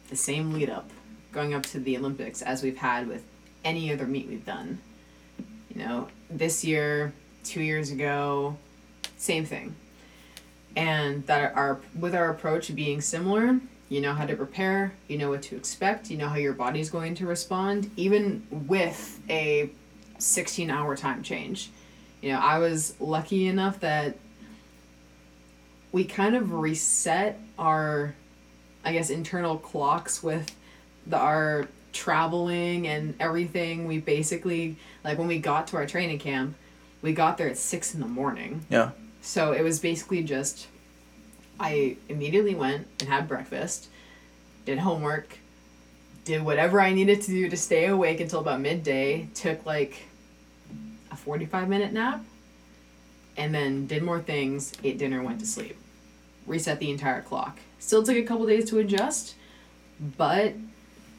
[SPEAKER 2] the same lead up going up to the Olympics as we've had with any other meet we've done. You know, this year, two years ago, same thing. And that our with our approach being similar, you know how to prepare, you know what to expect, you know how your body's going to respond, even with a 16 hour time change. You know, I was lucky enough that we kind of reset our, I guess, internal clocks with the, our traveling and everything. We basically, like when we got to our training camp, we got there at six in the morning.
[SPEAKER 1] Yeah.
[SPEAKER 2] So it was basically just, I immediately went and had breakfast, did homework, did whatever I needed to do to stay awake until about midday, took like a 45 minute nap, and then did more things, ate dinner, went to sleep. Reset the entire clock. Still took a couple days to adjust, but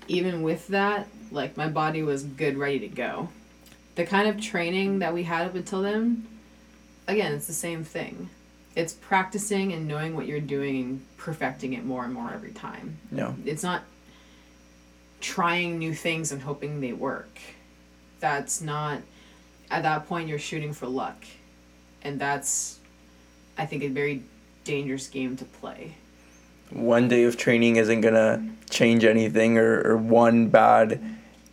[SPEAKER 2] even with that, like my body was good, ready to go. The kind of training that we had up until then, again, it's the same thing. It's practicing and knowing what you're doing and perfecting it more and more every time.
[SPEAKER 1] Yeah.
[SPEAKER 2] It's not trying new things and hoping they work. That's not, at that point, you're shooting for luck. And that's, I think, a very dangerous game to play.
[SPEAKER 1] One day of training isn't gonna change anything, or, or one bad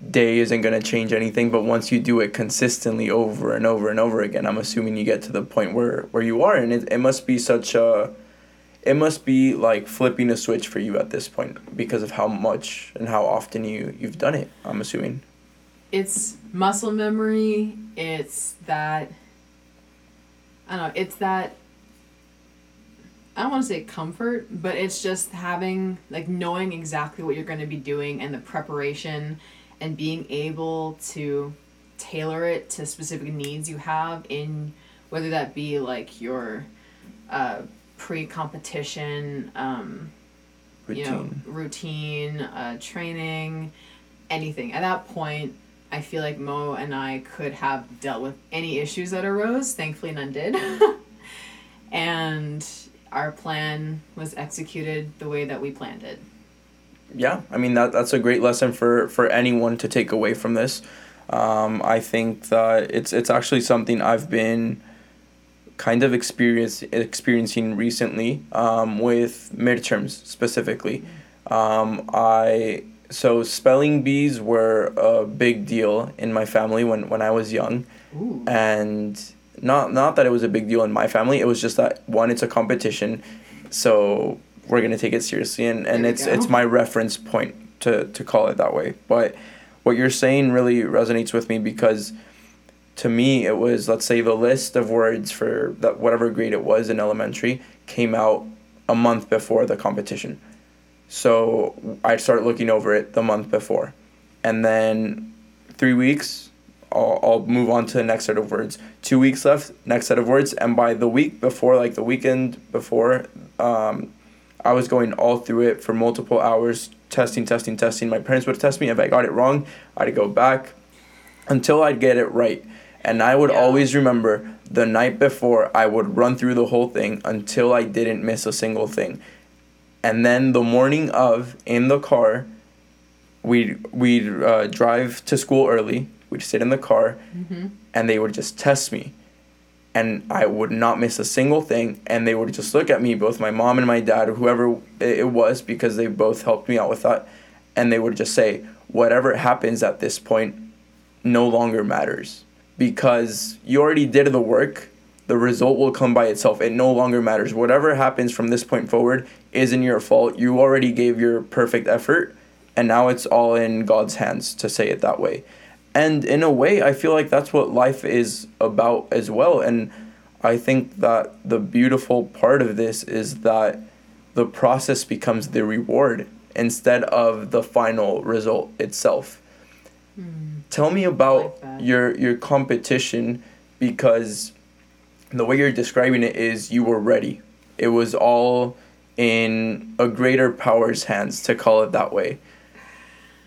[SPEAKER 1] day isn't gonna change anything. But once you do it consistently over and over and over again, I'm assuming you get to the point where, where you are, and it, it must be such a, it must be like flipping a switch for you at this point because of how much and how often you you've done it. I'm assuming.
[SPEAKER 2] It's muscle memory. It's that. I don't know. It's that. I don't want to say comfort, but it's just having like knowing exactly what you're going to be doing and the preparation, and being able to tailor it to specific needs you have in whether that be like your uh, pre-competition um,
[SPEAKER 1] Routine.
[SPEAKER 2] you know routine uh, training anything at that point i feel like mo and i could have dealt with any issues that arose thankfully none did and our plan was executed the way that we planned it
[SPEAKER 1] yeah, I mean that that's a great lesson for for anyone to take away from this. Um, I think that it's it's actually something I've been kind of experience experiencing recently um, with midterms specifically. Um, I so spelling bees were a big deal in my family when, when I was young,
[SPEAKER 2] Ooh.
[SPEAKER 1] and not not that it was a big deal in my family. It was just that one, it's a competition, so we're gonna take it seriously, and, and
[SPEAKER 2] There
[SPEAKER 1] it's it's my reference point to to call it that way. But what you're saying really resonates with me because to me it was let's say the list of words for that whatever grade it was in elementary came out a month before the competition so i'd start looking over it the month before and then three weeks I'll, I'll move on to the next set of words two weeks left next set of words and by the week before like the weekend before um, i was going all through it for multiple hours testing testing testing my parents would test me if i got it wrong i'd go back until I'd get it right. And I would
[SPEAKER 2] Yeah.
[SPEAKER 1] always remember the night before, I would run through the whole thing until I didn't miss a single thing. And then the morning of, in the car, we'd, we'd uh, drive to school early we'd sit in the car,
[SPEAKER 2] Mm-hmm.
[SPEAKER 1] and they would just test me. And I would not miss a single thing, and they would just look at me, both my mom and my dad, or whoever it was, because they both helped me out with that, and they would just say, whatever happens at this point no longer matters. Because you already did the work, the result will come by itself. It no longer matters. Whatever happens from this point forward isn't your fault. You already gave your perfect effort, and now it's all in God's hands, to say it that way. And in a way, I feel like that's what life is about as well. And I think that the beautiful part of this is that the process becomes the reward instead of the final result itself. Hmm. Tell me about
[SPEAKER 2] like
[SPEAKER 1] your your competition because the way you're describing it is you were ready. It was all in a greater power's hands to call it that way.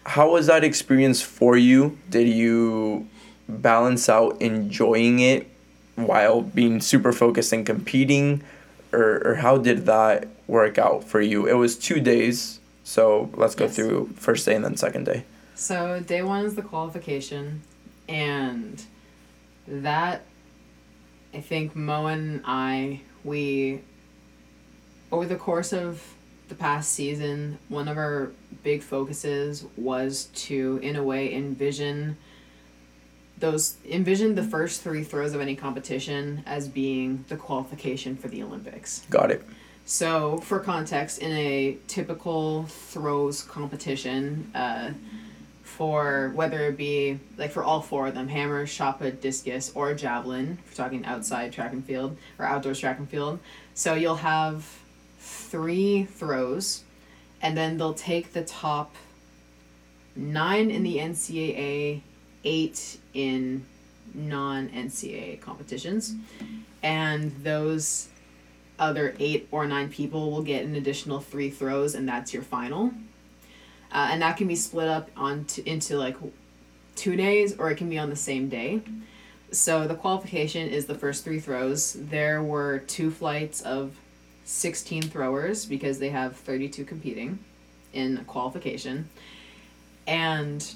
[SPEAKER 1] How was that experience for you? Did you balance out enjoying it while being super focused and competing? Or, or how did that work out for you? It was two days, so let's go
[SPEAKER 2] Yes.
[SPEAKER 1] through first day and then second day.
[SPEAKER 2] So day one is the qualification, and that I think Mo and I we over the course of the past season, one of our big focuses was to in a way envision those envision the first three throws of any competition as being the qualification for the Olympics.
[SPEAKER 1] Got it.
[SPEAKER 2] So, for context, in a typical throws competition, uh, for whether it be like for all four of them hammer, shot put, discus, or javelin, if we're talking outside track and field or outdoors track and field. So, you'll have three throws, and then they'll take the top nine in the NCAA, eight in non NCAA competitions, and those other eight or nine people will get an additional three throws, and that's your final. Uh, and that can be split up on into like two days, or it can be on the same day. So the qualification is the first three throws. There were two flights of 16 throwers because they have 32 competing in qualification. And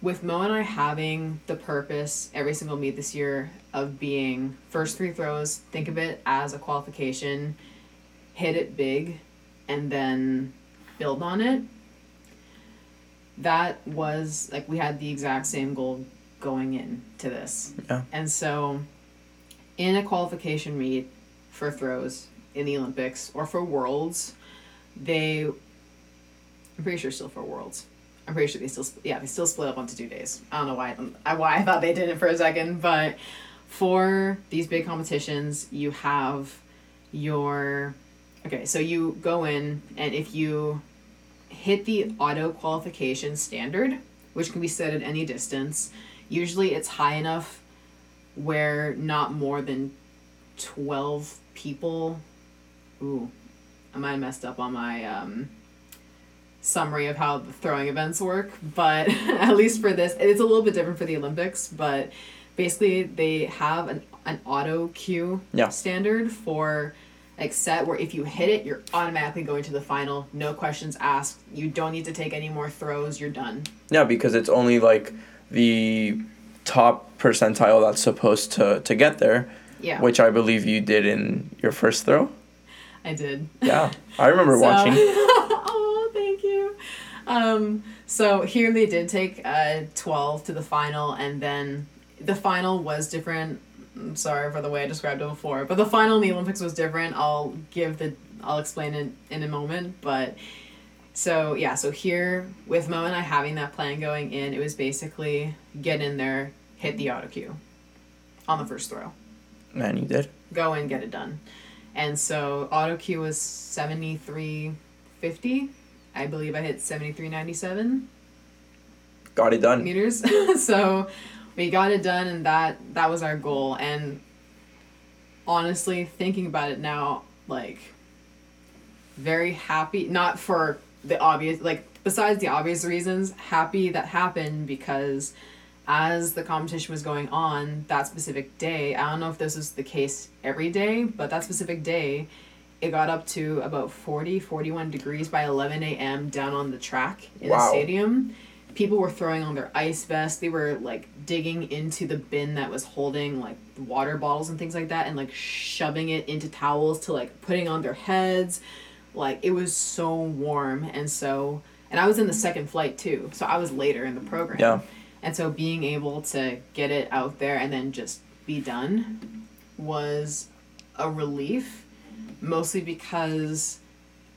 [SPEAKER 2] with Mo and I having the purpose every single meet this year of being first three throws, think of it as a qualification, hit it big, and then build on it. That was like we had the exact same goal going in to this.
[SPEAKER 1] Yeah.
[SPEAKER 2] And so in a qualification meet for throws in the Olympics or for Worlds, they I'm pretty sure still for Worlds. I'm pretty sure they still yeah they still split up onto two days. I don't know why I why I thought they did it for a second, but for these big competitions, you have your okay. So you go in, and if you hit the auto qualification standard, which can be set at any distance, usually it's high enough where not more than twelve people. Ooh, I might have messed up on my um, summary of how the throwing events work, but at least for this, it's a little bit different for the Olympics, but basically they have an, an auto cue
[SPEAKER 1] Yeah.
[SPEAKER 2] standard for like set where if you hit it, you're automatically going to the final, no questions asked. You don't need to take any more throws, you're done.
[SPEAKER 1] Yeah, because it's only like the top percentile that's supposed to, to get there,
[SPEAKER 2] Yeah.
[SPEAKER 1] which I believe you did in your first throw.
[SPEAKER 2] I did.
[SPEAKER 1] Yeah, I remember
[SPEAKER 2] So-
[SPEAKER 1] watching.
[SPEAKER 2] oh, thank you. Um, so here they did take uh, 12 to the final, and then the final was different. I'm sorry for the way I described it before, but the final in the Olympics was different. I'll give the, I'll explain it in a moment, but so yeah, so here with Mo and I having that plan going in, it was basically get in there, hit the auto cue on the first throw
[SPEAKER 1] Man, you did.
[SPEAKER 2] go and get it done. And so auto cue was seventy three fifty. I believe I hit seventy three ninety seven
[SPEAKER 1] Got it done.
[SPEAKER 2] meters. so we got it done and that that was our goal. And honestly, thinking about it now, like very happy not for the obvious like besides the obvious reasons, happy that happened because as the competition was going on that specific day, I don't know if this is the case every day, but that specific day, it got up to about 40, 41 degrees by 11 a.m. down on the track in the stadium. People were throwing on their ice vests. They were like digging into the bin that was holding like water bottles and things like that and like shoving it into towels to like putting on their heads. Like it was so warm and so and I was in the second flight too. So I was later in the program.
[SPEAKER 1] Yeah.
[SPEAKER 2] And so being able to get it out there and then just be done was a relief mostly because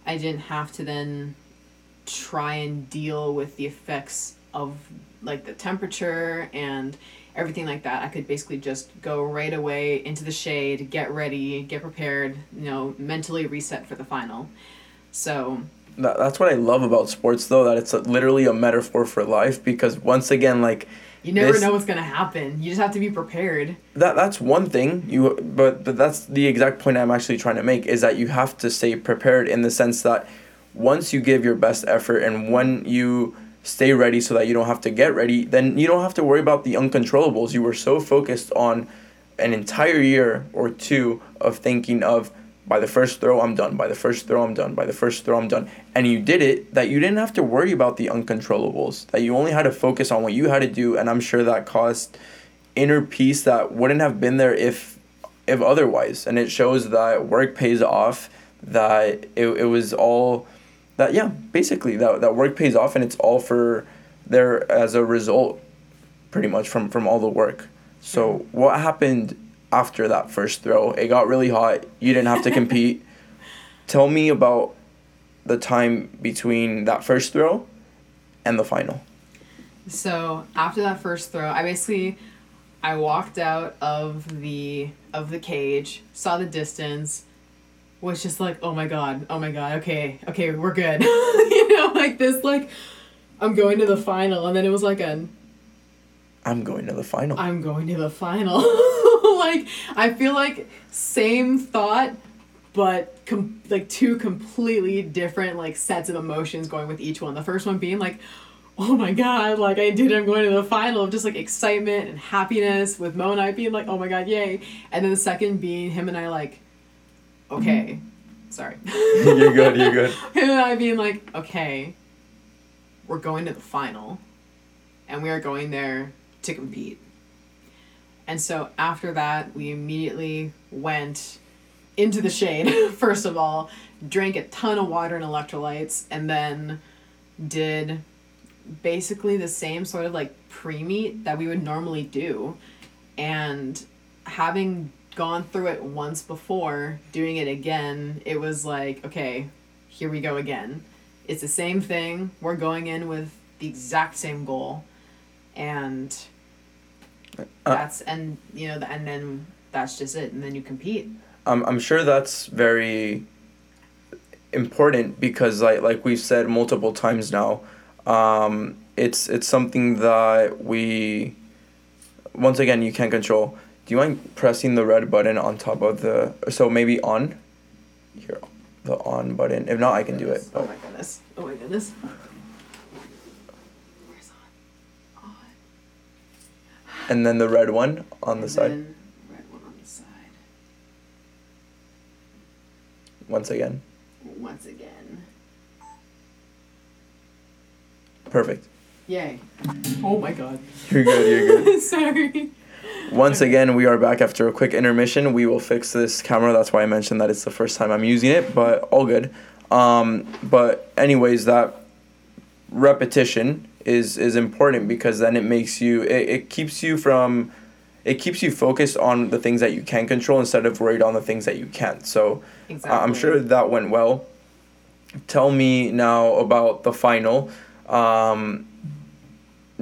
[SPEAKER 2] I didn't have to then try and deal with the effects of like the temperature and everything like that. I could basically just go right away into the shade, get ready, get prepared, you know, mentally reset for the final. So
[SPEAKER 1] that's what I love about sports, though, that it's a, literally a metaphor for life. Because once again, like
[SPEAKER 2] you never
[SPEAKER 1] This-
[SPEAKER 2] know what's gonna happen. You just have to be prepared.
[SPEAKER 1] that that's one thing you but but that's the exact point I'm actually trying to make is that you have to stay prepared in the sense that once you give your best effort and when you stay ready so that you don't have to get ready then you don't have to worry about the uncontrollables you were so focused on an entire year or two of thinking of by the first throw I'm done. By the first throw I'm done. By the first throw I'm done. And you did it that you didn't have to worry about the uncontrollables that you only had to focus on what you had to do. And I'm sure that caused inner peace that wouldn't have been there if if otherwise. And it shows that work pays off that it, it was all that yeah basically that, that work pays off and it's all for there as a result pretty much from from all the work. So what happened after that first throw? It got really hot. You didn't have to compete. Tell me about the time between that first throw and the final.
[SPEAKER 2] So after that first throw, I basically I walked out of the of the cage, saw the distance, was just like, oh my god, oh my god, okay, okay, we're good. you know, like this like I'm going to the final and then it was like an
[SPEAKER 1] i'm going to the final
[SPEAKER 2] I'm going to the final. like I feel like same thought but com- like two completely different like sets of emotions going with each one. The first one being like oh my god, like I did, I'm going to the final of just like excitement and happiness with Mo and I being like, oh my god, yay. And then the second being him and I like, okay, mm-hmm. sorry.
[SPEAKER 1] you're good you're good
[SPEAKER 2] him and I being like, okay, we're going to the final and we are going there to compete. And so after that, we immediately went into the shade, first of all, drank a ton of water and electrolytes, and then did basically the same sort of like pre meet that we would normally do. And having gone through it once before, doing it again, it was like, okay, here we go again. It's the same thing. We're going in with the exact same goal. And
[SPEAKER 1] Uh,
[SPEAKER 2] that's and you know, and then that's just it. And then you compete.
[SPEAKER 1] I'm I'm sure that's very important because like like we've said multiple times now, um, it's it's something that we once again you can't control. Do you mind pressing the red button on top of the so maybe on here the on button? If not I can do it.
[SPEAKER 2] Oh my goodness. Oh my goodness. Where's on? On.
[SPEAKER 1] and then the red one on the side
[SPEAKER 2] then red one on the side.
[SPEAKER 1] once again.
[SPEAKER 2] Once again.
[SPEAKER 1] Perfect.
[SPEAKER 2] Yay. Oh my god.
[SPEAKER 1] You're good. You're good.
[SPEAKER 2] Sorry.
[SPEAKER 1] Once again, we are back after a quick intermission. We will fix this camera. That's why I mentioned that it's the first time I'm using it, but all good. Um, but anyways, that repetition is is important because then it makes you it, it keeps you from it keeps you focused on the things that you can control instead of worried on the things that you can't. So
[SPEAKER 2] Exactly.
[SPEAKER 1] I- I'm sure that went well. Tell me now about the final. Um,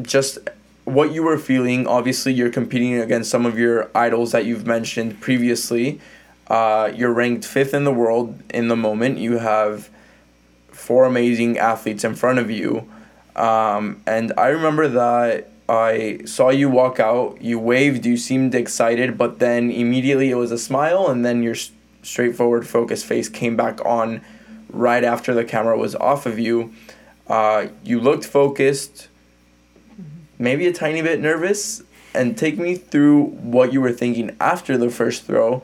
[SPEAKER 1] just what you were feeling. Obviously, you're competing against some of your idols that you've mentioned previously. Uh, you're ranked fifth in the world in the moment. You have four amazing athletes in front of you. Um, and I remember that I saw you walk out, you waved, you seemed excited, but then immediately it was a smile, and then your straightforward, focused face came back on right after the camera was off of you. Uh, you looked focused, maybe a tiny bit nervous, and take me through what you were thinking after the first throw,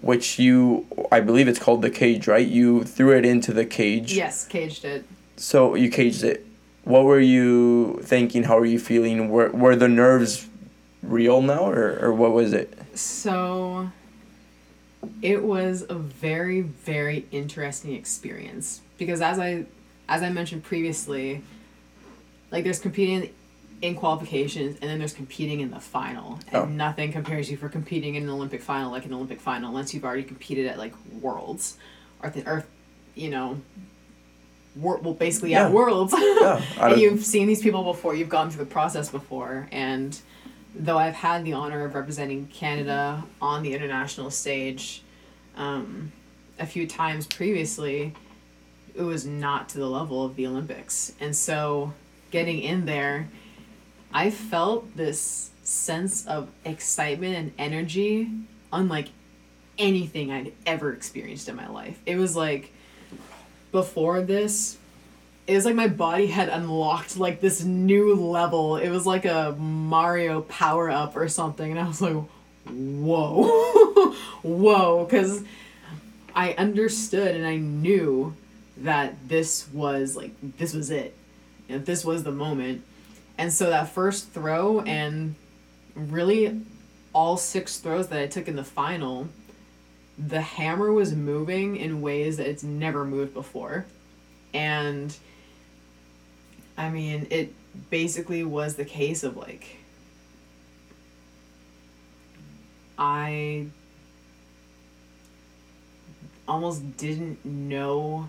[SPEAKER 1] which you, I believe it's called the cage, right? You threw it into the cage.
[SPEAKER 2] Yes, caged it.
[SPEAKER 1] So you caged it. what were you thinking? How were you feeling? Were were the nerves real now, or or what was it?
[SPEAKER 2] So it was a very very interesting experience because as I as I mentioned previously, like there's competing in qualifications and then there's competing in the final. And
[SPEAKER 1] Oh.
[SPEAKER 2] nothing compares you for competing in an olympic final like an olympic final unless you've already competed at like worlds. Or, th- or you know wor- well basically
[SPEAKER 1] Yeah.
[SPEAKER 2] at worlds.
[SPEAKER 1] Yeah,
[SPEAKER 2] and you've seen these people before you've gone through the process before. And though i've had the honor of representing canada on the international stage um, a few times previously it was not to the level of the olympics. And so getting in there i felt this sense of excitement and energy unlike anything i'd ever experienced in my life. It was like before this it was like my body had unlocked like this new level. It was like a Mario power up or something, and I was like, whoa, whoa, because I understood and I knew that this was like this was it, you know, this was the moment, and so that first throw and really all six throws that I took in the final, the hammer was moving in ways that it's never moved before, and I mean, it basically was the case of like I almost didn't know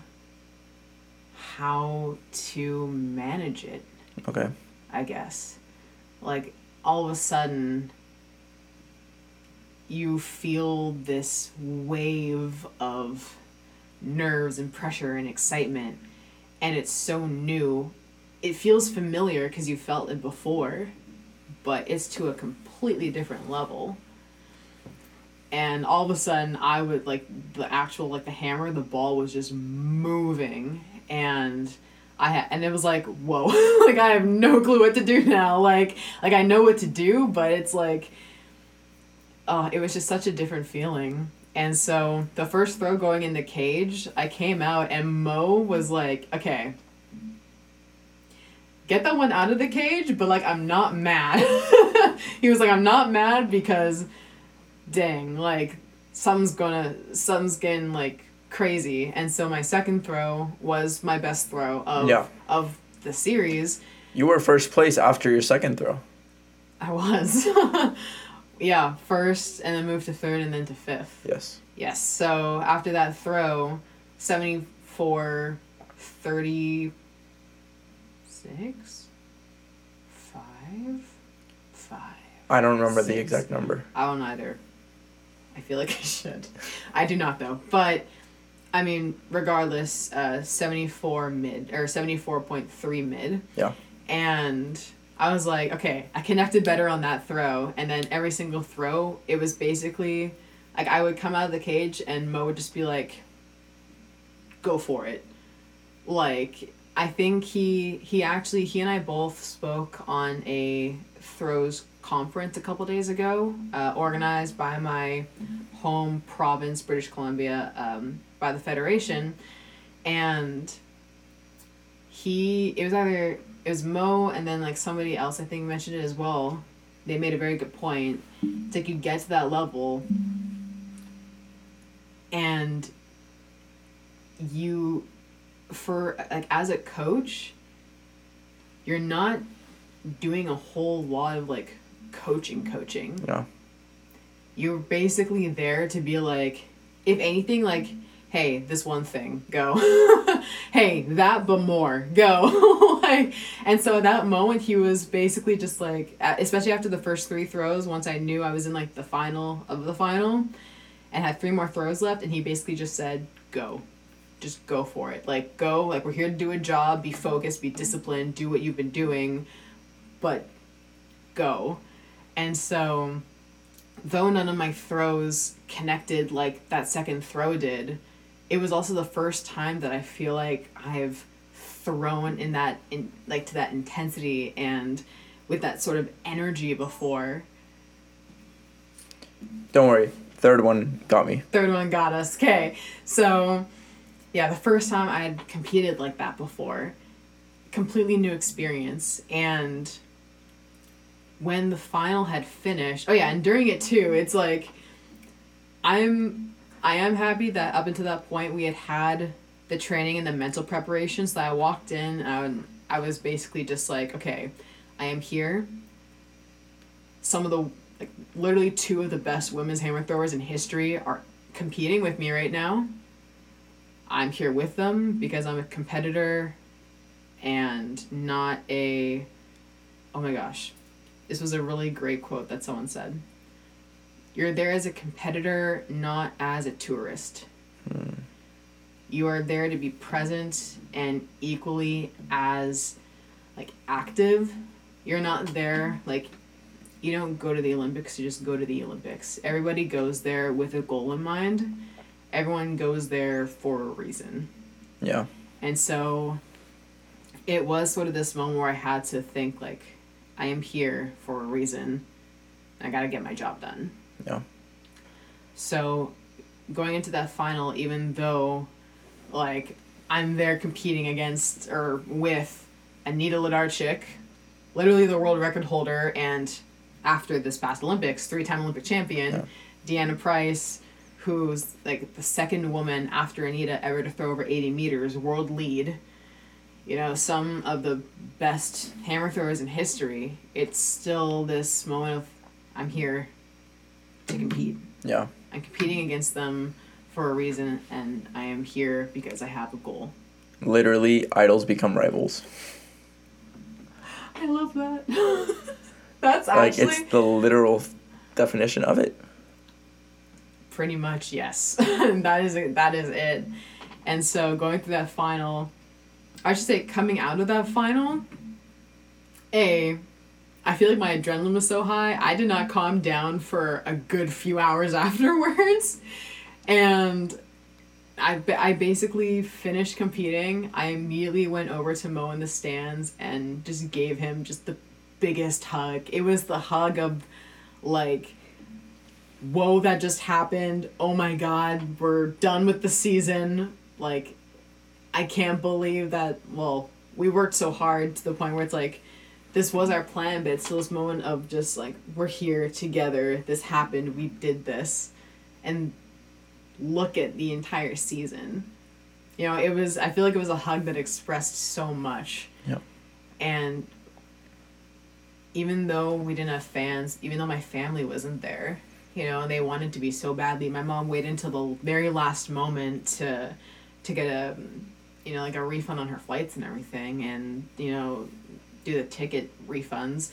[SPEAKER 2] how to manage it,
[SPEAKER 1] Okay.
[SPEAKER 2] I guess. Like all of a sudden you feel this wave of nerves and pressure and excitement and it's so new it feels familiar because you felt it before, but it's to a completely different level. And all of a sudden, I would like the actual like the hammer, the ball was just moving, and I had, and it was like whoa, like I have no clue what to do now. Like like I know what to do, but it's like, uh, it was just such a different feeling. And so the first throw going in the cage, I came out and Mo was like, okay, get that one out of the cage, but like I'm not mad. he was like, I'm not mad because dang, like something's gonna something's getting like crazy. And so my second throw was my best throw of
[SPEAKER 1] Yeah.
[SPEAKER 2] of the series.
[SPEAKER 1] You were first place after your second throw.
[SPEAKER 2] I was. yeah, first and then moved to third and then to fifth.
[SPEAKER 1] Yes.
[SPEAKER 2] Yes. So after that throw, 74 36 5 5
[SPEAKER 1] I don't remember the exact number.
[SPEAKER 2] I don't either. I feel like I should. I do not though. But I mean, regardless, uh, 74 mid or 74.3 mid.
[SPEAKER 1] Yeah.
[SPEAKER 2] And I was like, okay, I connected better on that throw. And then every single throw, it was basically like I would come out of the cage and Mo would just be like, go for it. Like, I think he he actually he and I both spoke on a throws conference a couple days ago, uh, organized by my home province, British Columbia, um, by the federation, and he it was either it was Mo and then like somebody else I think mentioned it as well. They made a very good point. It's like you get to that level, and you for like as a coach you're not doing a whole lot of like coaching coaching
[SPEAKER 1] Yeah.
[SPEAKER 2] you're basically there to be like if anything like hey this one thing go. Hey that but more go. Like and so at that moment he was basically just like especially after the first three throws once i knew i was in like the final of the final and had three more throws left and he basically just said go. Just go for it. Like go. Like we're here to do a job. Be focused. Be disciplined. Do what you've been doing. But go. And so though none of my throws connected like that second throw did it was also the first time that i feel like i've thrown in that in like to that intensity and with that sort of energy before.
[SPEAKER 1] Don't worry. Third one got me.
[SPEAKER 2] third one got us. Okay. So yeah the first time i had competed like that before. Completely new experience. And when the final had finished oh yeah and during it too it's like i'm i am happy that up until that point we had had the training and the mental preparation so that i walked in and I, I was basically just like okay i am here. Some of the like literally two of the best women's hammer throwers in history are competing with me right now. I'm here with them because i'm a competitor and not a oh my gosh. This was a really great quote that someone said you're there as a competitor not as a tourist
[SPEAKER 1] Hmm.
[SPEAKER 2] you are there to be present and equally as like active you're not there like you don't go to the olympics you just go to the olympics everybody goes there with a goal in mind everyone goes there for a reason
[SPEAKER 1] Yeah.
[SPEAKER 2] and so it was sort of this moment where I had to think like I am here for a reason. I got to get my job done.
[SPEAKER 1] Yeah.
[SPEAKER 2] So going into that final even though like I'm there competing against or with Anita Włodarczyk, literally the world record holder and after this past Olympics, three-time Olympic champion, Deanna Price, who's like the second woman after Anita ever to throw over 80 meters, world lead. You know, some of the best hammer throwers in history. It's still this moment of, I'm here to compete.
[SPEAKER 1] Yeah.
[SPEAKER 2] I'm competing against them for a reason, and I am here because I have a goal.
[SPEAKER 1] Literally, idols become rivals.
[SPEAKER 2] I love that. That's
[SPEAKER 1] Like
[SPEAKER 2] actually
[SPEAKER 1] it's the literal definition of it.
[SPEAKER 2] pretty much yes. that is it, that is it. And so going through that final, I should say coming out of that final, a, I feel like my adrenaline was so high I did not calm down for a good few hours afterwards, and. I, I basically finished competing. I immediately went over to Mo in the stands and just gave him just the biggest hug. It was the hug of like whoa that just happened oh my god we're done with the season like i can't believe that well we worked so hard to the point where it's like this was our plan but it's still this moment of just like we're here together. This happened. We did this. And look at the entire season. You know it was i feel like it was a hug that expressed so much.
[SPEAKER 1] Yep.
[SPEAKER 2] and even though we didn't have fans even though my family wasn't there you know, they wanted to be so badly. My mom waited until the very last moment to to get a you know, like a refund on her flights and everything. And, you know, do the ticket refunds.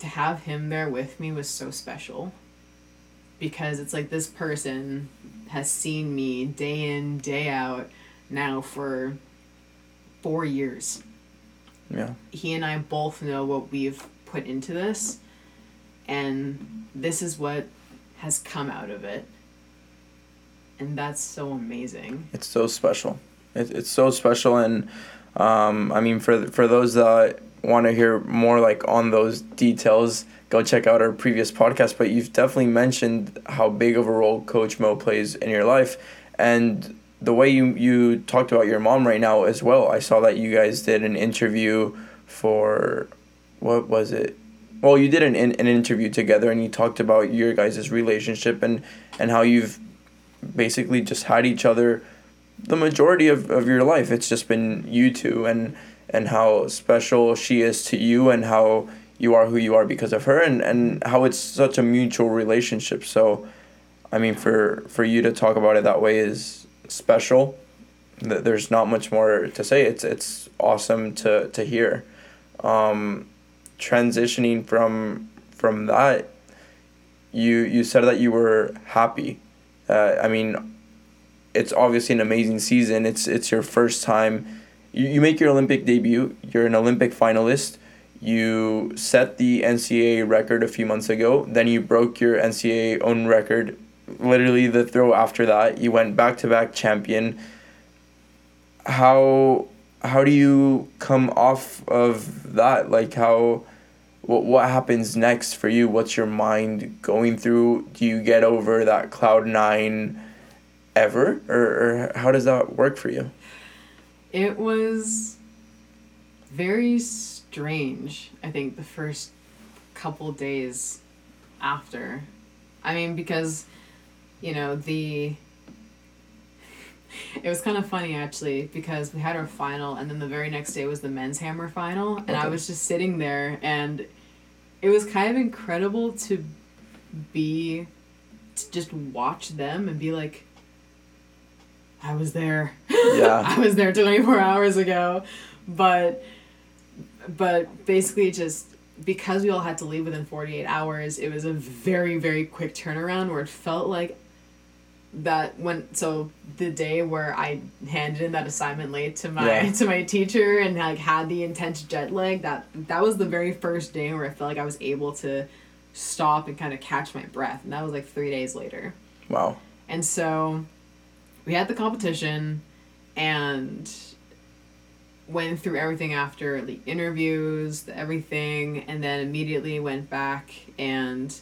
[SPEAKER 2] To have him there with me was so special. Because it's like this person has seen me day in, day out now for 4 years
[SPEAKER 1] Yeah.
[SPEAKER 2] he and I both know what we've put into this, and this is what has come out of it. And that's so amazing.
[SPEAKER 1] It's so special. It, it's so special, and um, I mean, for for those that want to hear more like on those details, go check out our previous podcast. But you've definitely mentioned how big of a role Coach Mo plays in your life, and the way you you talked about your mom right now as well. I saw that you guys did an interview for what was it? Well, you did an, an interview together, and you talked about your guys' relationship and and how you've basically just had each other the majority of, of your life. It's just been you two and and how special she is to you and how you are who you are because of her and, and how it's such a mutual relationship. So i mean for for you to talk about it that way is special. Th- there's not much more to say. It's it's awesome to to hear. Um transitioning from from that you you said that you were happy. Uh, I mean, it's obviously an amazing season. It's it's your first time. You, you make your Olympic debut. You're an Olympic finalist. You set the NCAA record a few months ago. Then you broke your NCAA own record. Literally the throw after that, you went back to back champion. How how do you come off of that? Like how what what happens next for you? What's your mind going through? Do you get over that cloud nine ever, or, or how does that work for you?
[SPEAKER 2] It was very strange. I think the first couple days after. I mean, because, you know, the. It was kind of funny actually because we had our final and then the very next day was the men's hammer final and I was just sitting there and it was kind of incredible to be to just watch them and be like I was there.
[SPEAKER 1] Yeah.
[SPEAKER 2] I was there 24 hours ago. But but basically just because we all had to leave within 48 hours, it was a very very quick turnaround where it felt like that when so the day where I handed in that assignment late to my
[SPEAKER 1] Yeah.
[SPEAKER 2] to my teacher and like had the intense jet lag that that was the very first day where I felt like I was able to stop and kind of catch my breath and that was like 3 days later.
[SPEAKER 1] Wow.
[SPEAKER 2] And so we had the competition and went through everything after the interviews, the everything, and then immediately went back and,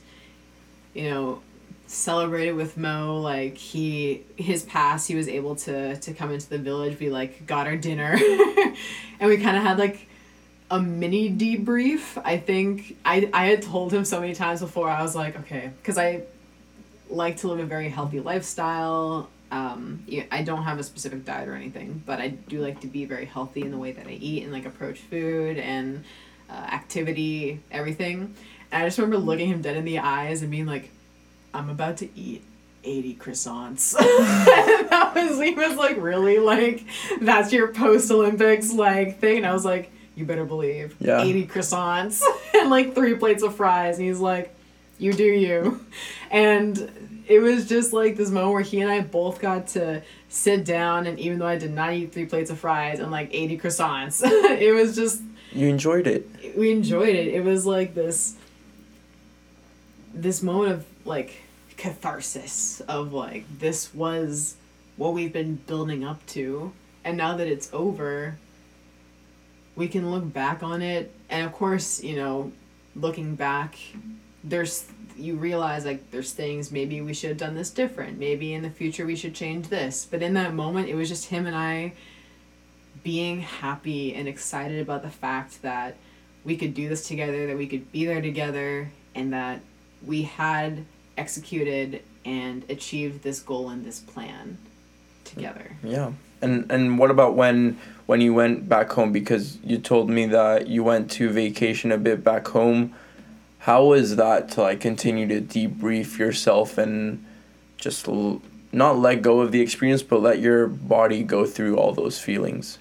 [SPEAKER 2] you know, celebrated with Mo. Like he his pass, he was able to to come into the village. We like got our dinner, and we kind of had like a mini debrief. I think I I had told him so many times before. I was like, okay, because I like to live a very healthy lifestyle. Um, I don't have a specific diet or anything, but I do like to be very healthy in the way that I eat and like approach food and uh, activity, everything. And I just remember looking him dead in the eyes and being like, "I'm about to eat." 80 croissants. that was he was like really like that's your post Olympics like thing and I was like you better believe
[SPEAKER 1] Yeah.
[SPEAKER 2] 80 croissants and like three plates of fries and he's like you do you and it was just like this moment where he and I both got to sit down and even though I did not eat three plates of fries and like 80 croissants it was just
[SPEAKER 1] You enjoyed it.
[SPEAKER 2] we enjoyed it. It was like this this moment of like catharsis of like this was what we've been building up to. And now that it's over we can look back on it. And of course you know looking back there's you realize like there's things maybe we should have done this different maybe in the future we should change this but in that moment it was just him and i being happy and excited about the fact that we could do this together that we could be there together and that we had executed and achieved this goal and this plan together
[SPEAKER 1] Yeah. And and what about when when you went back home because you told me that you went to vacation a bit back home. How was that to like continue to debrief yourself and just l- not let go of the experience but let your body go through all those feelings?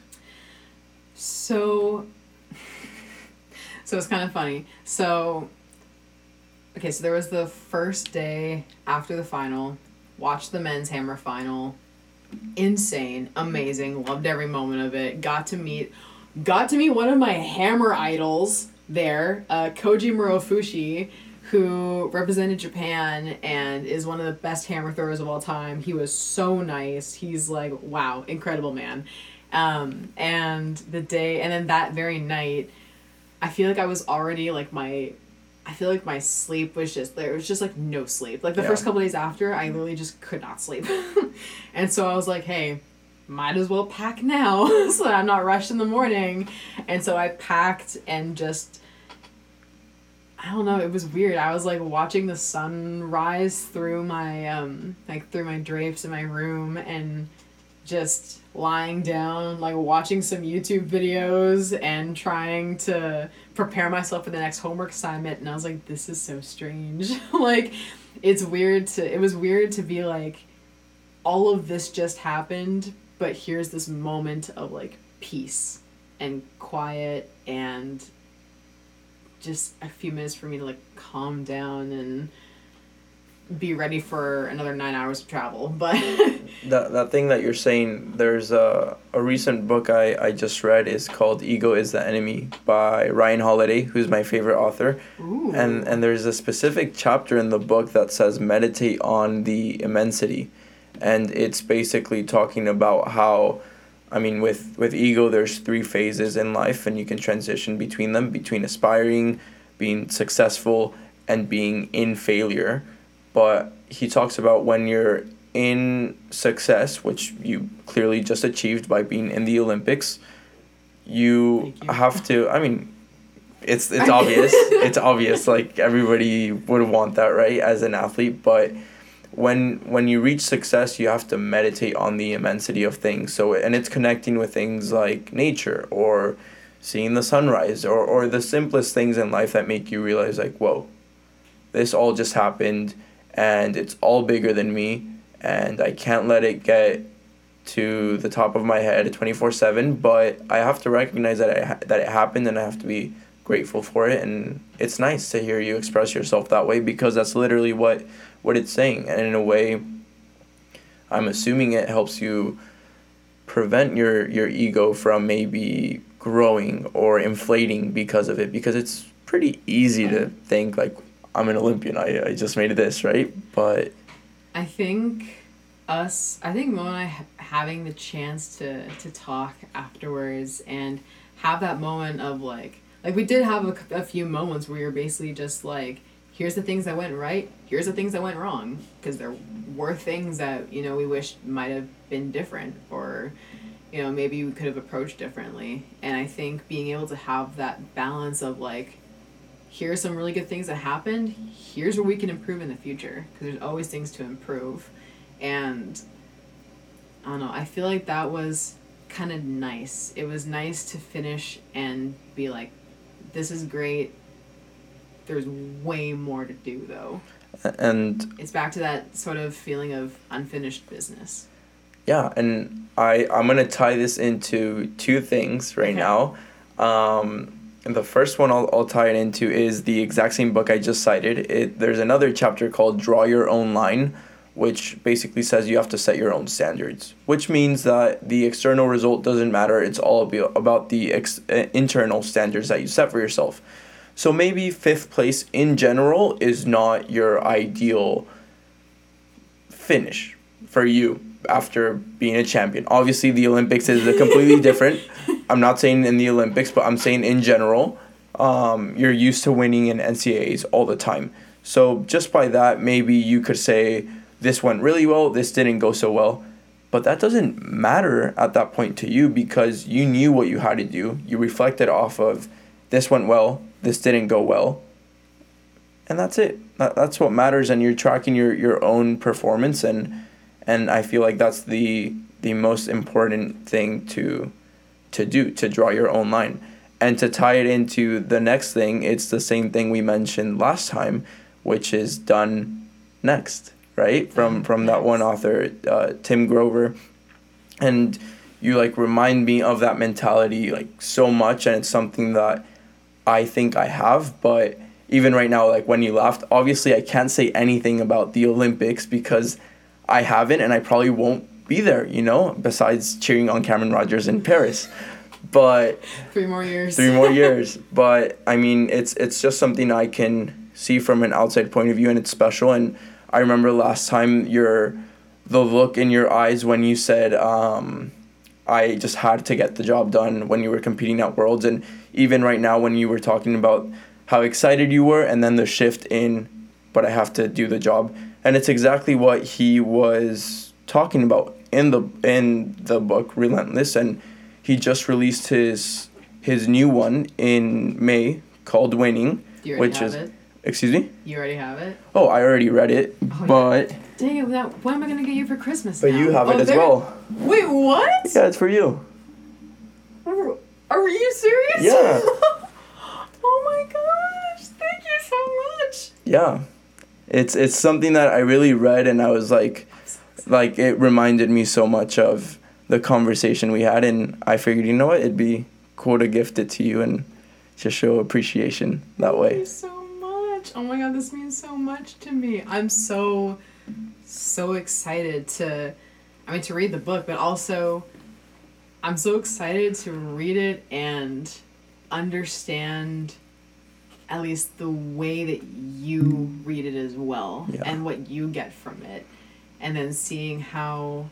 [SPEAKER 2] So, so it's kind of funny. So, okay, so there was the first day after the final, watched the men's hammer final. Insane, amazing, loved every moment of it. Got to meet, got to meet one of my hammer idols there, uh, Koji Murofushi, who represented Japan and is one of the best hammer throwers of all time. He was so nice. He's like, wow, incredible man. Um, and the day, and then that very night, I feel like I was already like my, I feel like my sleep was just there was just like no sleep. Like the
[SPEAKER 1] Yeah.
[SPEAKER 2] first couple days after, I literally just could not sleep, and so I was like, hey, might as well pack now so that I'm not rushed in the morning, and so I packed and just. I don't know. It was weird. I was like watching the sun rise through my um like through my drapes in my room and just lying down, like watching some YouTube videos and trying to prepare myself for the next homework assignment. And I was like, this is so strange. like, it's weird to, it was weird to be like, all of this just happened, but here's this moment of like peace and quiet and just a few minutes for me to like calm down and be ready for another nine hours of travel. But
[SPEAKER 1] That that thing that you're saying, there's a a recent book I, I just read is called Ego is the Enemy by Ryan Holiday, who's my favorite author.
[SPEAKER 2] Ooh.
[SPEAKER 1] And and there's a specific chapter in the book that says meditate on the immensity. And it's basically talking about how I mean with with ego there's three phases in life and you can transition between them between aspiring, being successful and being in failure. But he talks about when you're in success, which you clearly just achieved by being in the Olympics, you,
[SPEAKER 2] you.
[SPEAKER 1] have to. I mean, it's it's obvious. it's obvious. Like everybody would want that, right? As an athlete, but when when you reach success, you have to meditate on the immensity of things. So and it's connecting with things like nature or seeing the sunrise or or the simplest things in life that make you realize like, whoa, this all just happened and it's all bigger than me and I can't let it get to the top of my head 24/7 but I have to recognize that it ha- that it happened and I have to be grateful for it and it's nice to hear you express yourself that way because that's literally what what it's saying. And in a way I'm assuming it helps you prevent your your ego from maybe growing or inflating because of it. Because it's pretty easy to think like I'm an Olympian I, I just made this right? But
[SPEAKER 2] I think us, I think Mo and I ha- having the chance to to talk afterwards and have that moment of like, like we did have a few moments where you're basically just like, here's the things that went right, here's the things that went wrong, because there were things that you know we wish might have been different or. You know, maybe we could have approached differently. And I think being able to have that balance of like, here's some really good things that happened here's where we can improve in the future because there's always things to improve and i don't know i feel like that was kind of nice it was nice to finish and be like this is great there's way more to do though
[SPEAKER 1] and
[SPEAKER 2] it's back to that sort of feeling of unfinished business
[SPEAKER 1] Yeah, and I I'm gonna tie this into two things right
[SPEAKER 2] Okay.
[SPEAKER 1] now. Um, and the first one I'll, I'll tie it into is the exact same book I just cited. It there's another chapter called Draw Your Own Line, which basically says you have to set your own standards, which means that the external result doesn't matter. It's all about the ex- uh, internal standards that you set for yourself. So maybe fifth place in general is not your ideal finish for you after being a champion. Obviously, the Olympics is a completely different. I'm not saying in the Olympics, but I'm saying in general, um, you're used to winning in NCAAs all the time. So just by that, maybe you could say this went really well, this didn't go so well. But that doesn't matter at that point to you because you knew what you had to do. You reflected off of this went well, this didn't go well. And that's it. That, that's what matters and you're tracking your, your own performance and and I feel like that's the the most important thing to to do to draw your own line. And to tie it into the next thing it's the same thing we mentioned last time which is done next right? From from that one author uh, Tim Grover. And you like remind me of that mentality like so much and it's something that I think I have but even right now like when you left, obviously I can't say anything about the Olympics because I haven't and I probably won't be there you know besides cheering on Camryn Rogers in Paris. But
[SPEAKER 2] three more years.
[SPEAKER 1] Three more years. But I mean it's it's just something I can see from an outside point of view and it's special. And I remember last time your the look in your eyes when you said um, I just had to get the job done when you were competing at Worlds and even right now when you were talking about how excited you were and then the shift in but I have to do the job and it's exactly what he was talking about in the in the book Relentless and he just released his his new one in May called Winning
[SPEAKER 2] you already
[SPEAKER 1] which
[SPEAKER 2] have
[SPEAKER 1] is
[SPEAKER 2] it?
[SPEAKER 1] excuse me
[SPEAKER 2] You already have it?
[SPEAKER 1] oh I already read it
[SPEAKER 2] Oh, yeah. Dang it, what am I going to get you for Christmas
[SPEAKER 1] but
[SPEAKER 2] now?
[SPEAKER 1] you have it
[SPEAKER 2] Oh,
[SPEAKER 1] as well
[SPEAKER 2] Wait, what?
[SPEAKER 1] yeah it's for you
[SPEAKER 2] Are you serious?
[SPEAKER 1] Yeah.
[SPEAKER 2] oh my gosh, thank you so much.
[SPEAKER 1] yeah it's it's something that I really read and I was like like it reminded me so much of the conversation we had and I figured you know what it'd be cool to gift it to you and just show appreciation that
[SPEAKER 2] Thank
[SPEAKER 1] way
[SPEAKER 2] you so much. Oh my god, this means so much to me. I'm so so excited to I mean to read the book, but also I'm so excited to read it and understand at least the way that you read it as well
[SPEAKER 1] Yeah.
[SPEAKER 2] and what you get from it. And then seeing how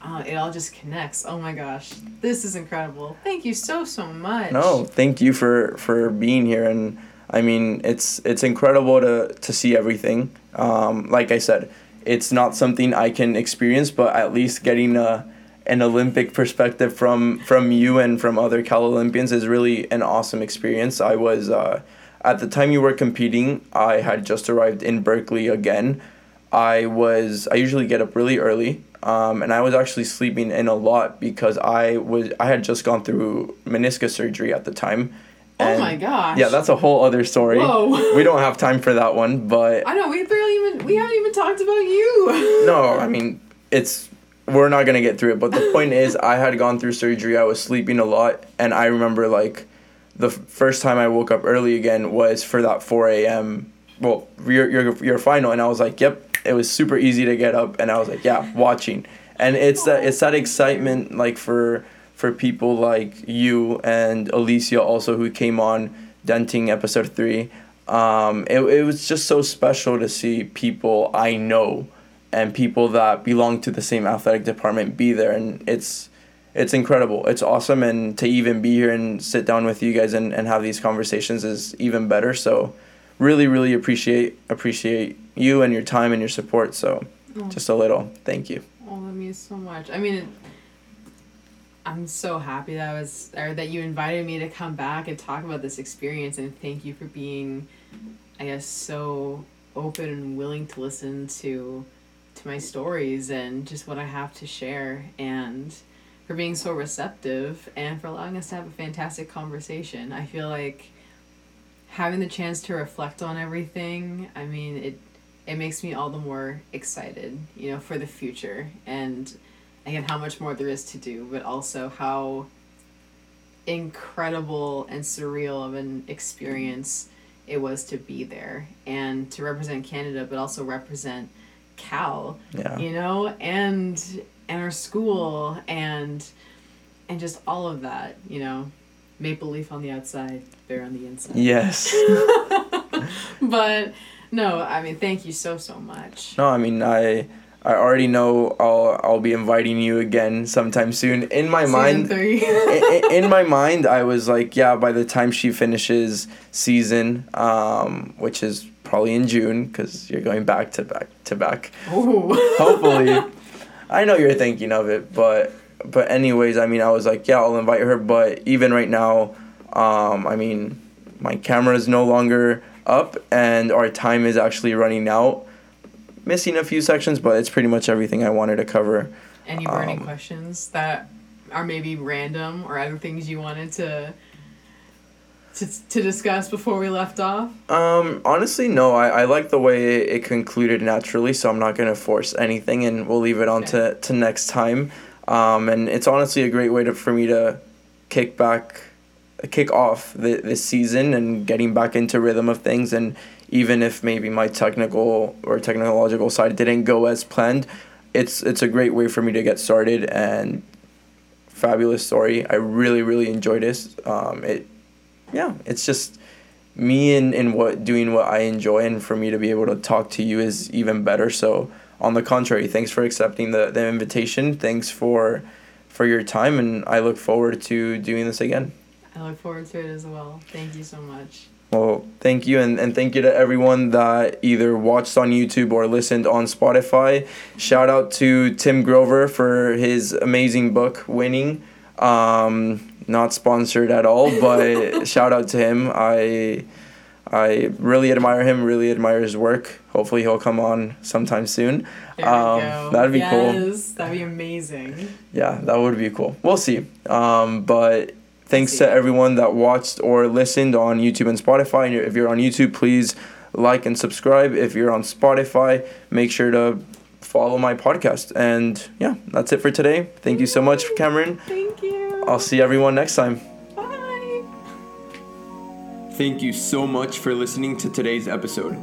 [SPEAKER 2] uh, it all just connects. Oh my gosh this is incredible. Thank you so so much.
[SPEAKER 1] No, thank you for for being here, and I mean it's it's incredible to to see everything. Um, like I said, it's not something I can experience, but at least getting a an Olympic perspective from from you and from other Cal Olympians is really an awesome experience. I was uh, at the time you were competing. I had just arrived in Berkeley again. I was I usually get up really early, um, and I was actually sleeping in a lot because I was I had just gone through meniscus surgery at the time.
[SPEAKER 2] Oh my gosh.
[SPEAKER 1] Yeah, that's a whole other story.
[SPEAKER 2] Whoa.
[SPEAKER 1] we don't have time for that one, but
[SPEAKER 2] I know we barely even we haven't even talked about you.
[SPEAKER 1] no, I mean it's we're not gonna get through it. But the point is, I had gone through surgery. I was sleeping a lot, and I remember like the f- first time I woke up early again was for that four a.m. Well, your your your final, and I was like, yep. It was super easy to get up, and I was like, yeah, watching, and it's that it's that excitement like for for people like you and Alicia also who came on denting episode three. Um, it, it was just so special to see people I know and people that belong to the same athletic department be there and it's it's incredible it's awesome and to even be here and sit down with you guys and, and have these conversations is even better so really really appreciate appreciate you and your time and your support so
[SPEAKER 2] Oh.
[SPEAKER 1] just a little thank you
[SPEAKER 2] Oh, that means so much. I mean, I'm so happy that I was, or that you invited me to come back and talk about this experience, and thank you for being, I guess, so open and willing to listen to, to my stories and just what I have to share, and for being so receptive and for allowing us to have a fantastic conversation. I feel like having the chance to reflect on everything. I mean, it it makes me all the more excited, you know, for the future and again how much more there is to do, but also how incredible and surreal of an experience it was to be there and to represent Canada, but also represent Cal,
[SPEAKER 1] yeah
[SPEAKER 2] you know, and and our school and and just all of that, you know, maple leaf on the outside, bear on the inside.
[SPEAKER 1] yes
[SPEAKER 2] but no, I mean, thank you so so much.
[SPEAKER 1] no i mean i i already know i'll i'll be inviting you again sometime soon in my
[SPEAKER 2] Season
[SPEAKER 1] mind in, in my mind, I was like, yeah, by the time she finishes season, um, which is probably in June, because you're going back to back to back.
[SPEAKER 2] Ooh.
[SPEAKER 1] Hopefully, I know you're thinking of it, but but anyways, I mean, I was like, yeah, I'll invite her. But even right now, um, I mean, my camera is no longer up, and our time is actually running out. Missing a few sections, but it's pretty much everything I wanted to cover.
[SPEAKER 2] Any burning
[SPEAKER 1] Um,
[SPEAKER 2] questions that are maybe random or other things you wanted to to, to discuss before we left off?
[SPEAKER 1] Um, honestly, no. I, I like the way it concluded naturally, so I'm not gonna force anything, and we'll leave it on to, to next time. Um, and it's honestly a great way to for me to kick back, kick off the, this season and getting back into rhythm of things. And even if maybe my technical or technological side didn't go as planned, it's it's a great way for me to get started and fabulous story. I really really enjoyed this. Um, it yeah, it's just me and, and what doing what I enjoy and for me to be able to talk to you is even better. So on the contrary, thanks for accepting the, the invitation. Thanks for for your time and I look forward to doing this again.
[SPEAKER 2] I look forward to it as well. Thank you so much.
[SPEAKER 1] Well, thank you, and, and thank you to everyone that either watched on YouTube or listened on Spotify. Shout out to Tim Grover for his amazing book, Winning. Um, not sponsored at all, but shout out to him. I I really admire him, really admire his work. Hopefully, he'll come on sometime soon. Um, that'd be cool.
[SPEAKER 2] That'd be amazing.
[SPEAKER 1] Yeah, that would be cool. We'll see. Um, but thanks to everyone that watched or listened on YouTube and Spotify. And if you're on YouTube, please like and subscribe. If you're on Spotify, make sure to follow my podcast. And yeah, that's it for today. Thank you so much, Camryn.
[SPEAKER 2] Thank you.
[SPEAKER 1] I'll see everyone next time.
[SPEAKER 2] Bye.
[SPEAKER 1] Thank you so much for listening to today's episode.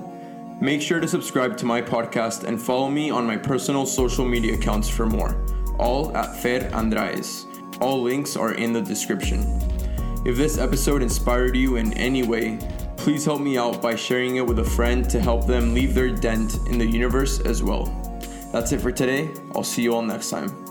[SPEAKER 1] Make sure to subscribe to my podcast and follow me on my personal social media accounts for more, all at Fer Andraez. All links are in the description. If this episode inspired you in any way, please help me out by sharing it with a friend to help them leave their dent in the universe as well. That's it for today. I'll see you all next time.